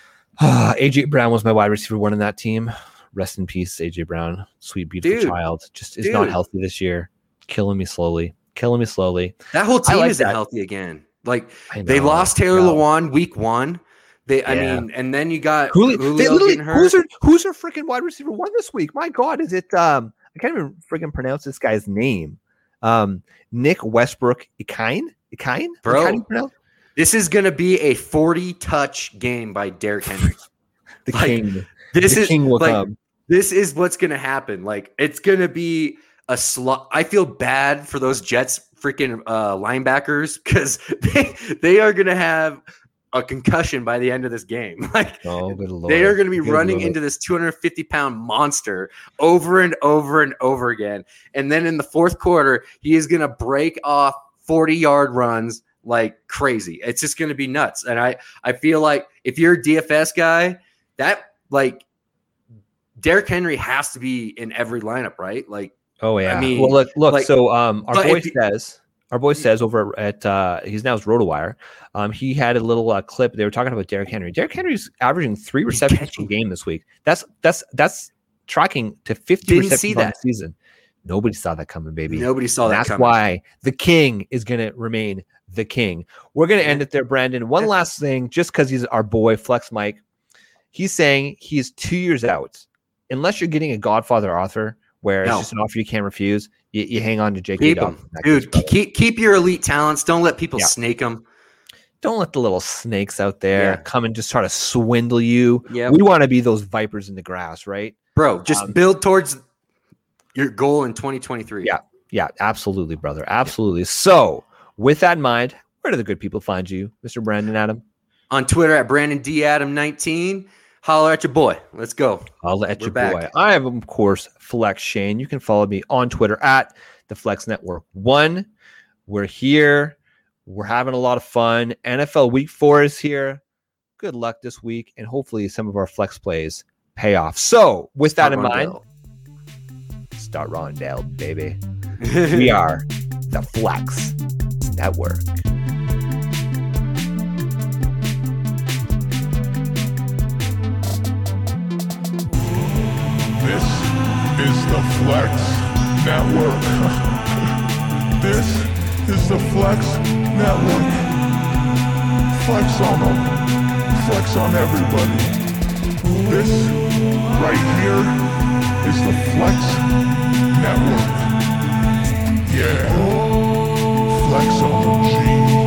S2: [SIGHS] AJ Brown was my wide receiver one in that team. Rest in peace, AJ Brown, sweet beautiful
S3: Dude.
S2: child. Just is not healthy this year. Killing me slowly. Killing me slowly.
S3: That whole team
S2: like
S3: isn't
S2: that.
S3: healthy again. Like
S2: I
S3: they lost Taylor
S2: no.
S3: Lewan week one. They, I mean, and then you got
S2: Julio, they literally, who's their who's their freaking wide receiver one this week? My God, is it um I can't even freaking pronounce this guy's name. Um Nick Westbrook Ikhine? Ikhine?
S3: Bro.
S2: How do you pronounce?
S3: This is going to be a 40 touch game by Derrick Henry. [LAUGHS]
S2: The
S3: Like,
S2: king.
S3: This
S2: the
S3: is
S2: king will
S3: like,
S2: come.
S3: This is what's going to happen. Like it's going to be a slot. I feel bad for those Jets freaking uh, linebackers [LAUGHS] because they they are going to have a concussion by the end of this game. [LAUGHS] Like
S2: Oh,
S3: they are going to be
S2: Good
S3: running
S2: lord.
S3: into this 250 pound monster over and over and over again. And then in the fourth quarter, he is going to break off 40 yard runs like crazy. It's just going to be nuts. And I, I feel like if you're a DFS guy, that like Derrick Henry has to be in every lineup, right? Like,
S2: Oh yeah.
S3: I mean,
S2: well, look, look.
S3: like-
S2: so, um, our boy says, our boy says over at uh, he's now his RotoWire. Um, he had a little uh, clip. They were talking about Derrick Henry. Derrick Henry's averaging three receptions per game this week. That's that's that's tracking to fifty
S3: Didn't
S2: receptions
S3: see that.
S2: season. Nobody saw that coming, baby.
S3: nobody saw that
S2: That's
S3: coming.
S2: why the king is going to remain the king. We're going to end it there, Brandon. One last thing, just because he's our boy, Flex Mike. He's saying he's two years out. Unless you're getting a Godfather author where
S3: No.
S2: it's just an offer you can't refuse, you, you hang on to J.K.
S3: Keep
S2: Dobbins
S3: them,
S2: in that
S3: dude. keep keep your elite talents. Don't let people
S2: Yeah.
S3: snake them.
S2: Don't let the little snakes out there
S3: Yeah.
S2: come and just try to swindle you.
S3: Yeah,
S2: We want to be those vipers in the grass, right?
S3: bro. Just
S2: Um,
S3: build towards your goal in 2023.
S2: Yeah. Yeah, absolutely, brother. Absolutely. So, with that in mind, where do the good people find you, Mr. Brandon Adam?
S3: on Twitter at Brandon D Adam 19. Holler at your boy. Let's go.
S2: I'll let
S3: We're
S2: you
S3: back.
S2: boy. I am, of course, Flex Shane. You can follow me on Twitter at the Flex Network One. We're here. We're having a lot of fun. NFL Week Four is here. Good luck this week, and hopefully, some of our flex plays pay off. So, with that in mind, start Rondale, baby. [LAUGHS] we are the Flex Network.
S1: This is the Flex Network. [LAUGHS] this is the Flex Network. Flex on them. Flex on everybody. This right here is the Flex Network. Yeah. Flex on the G.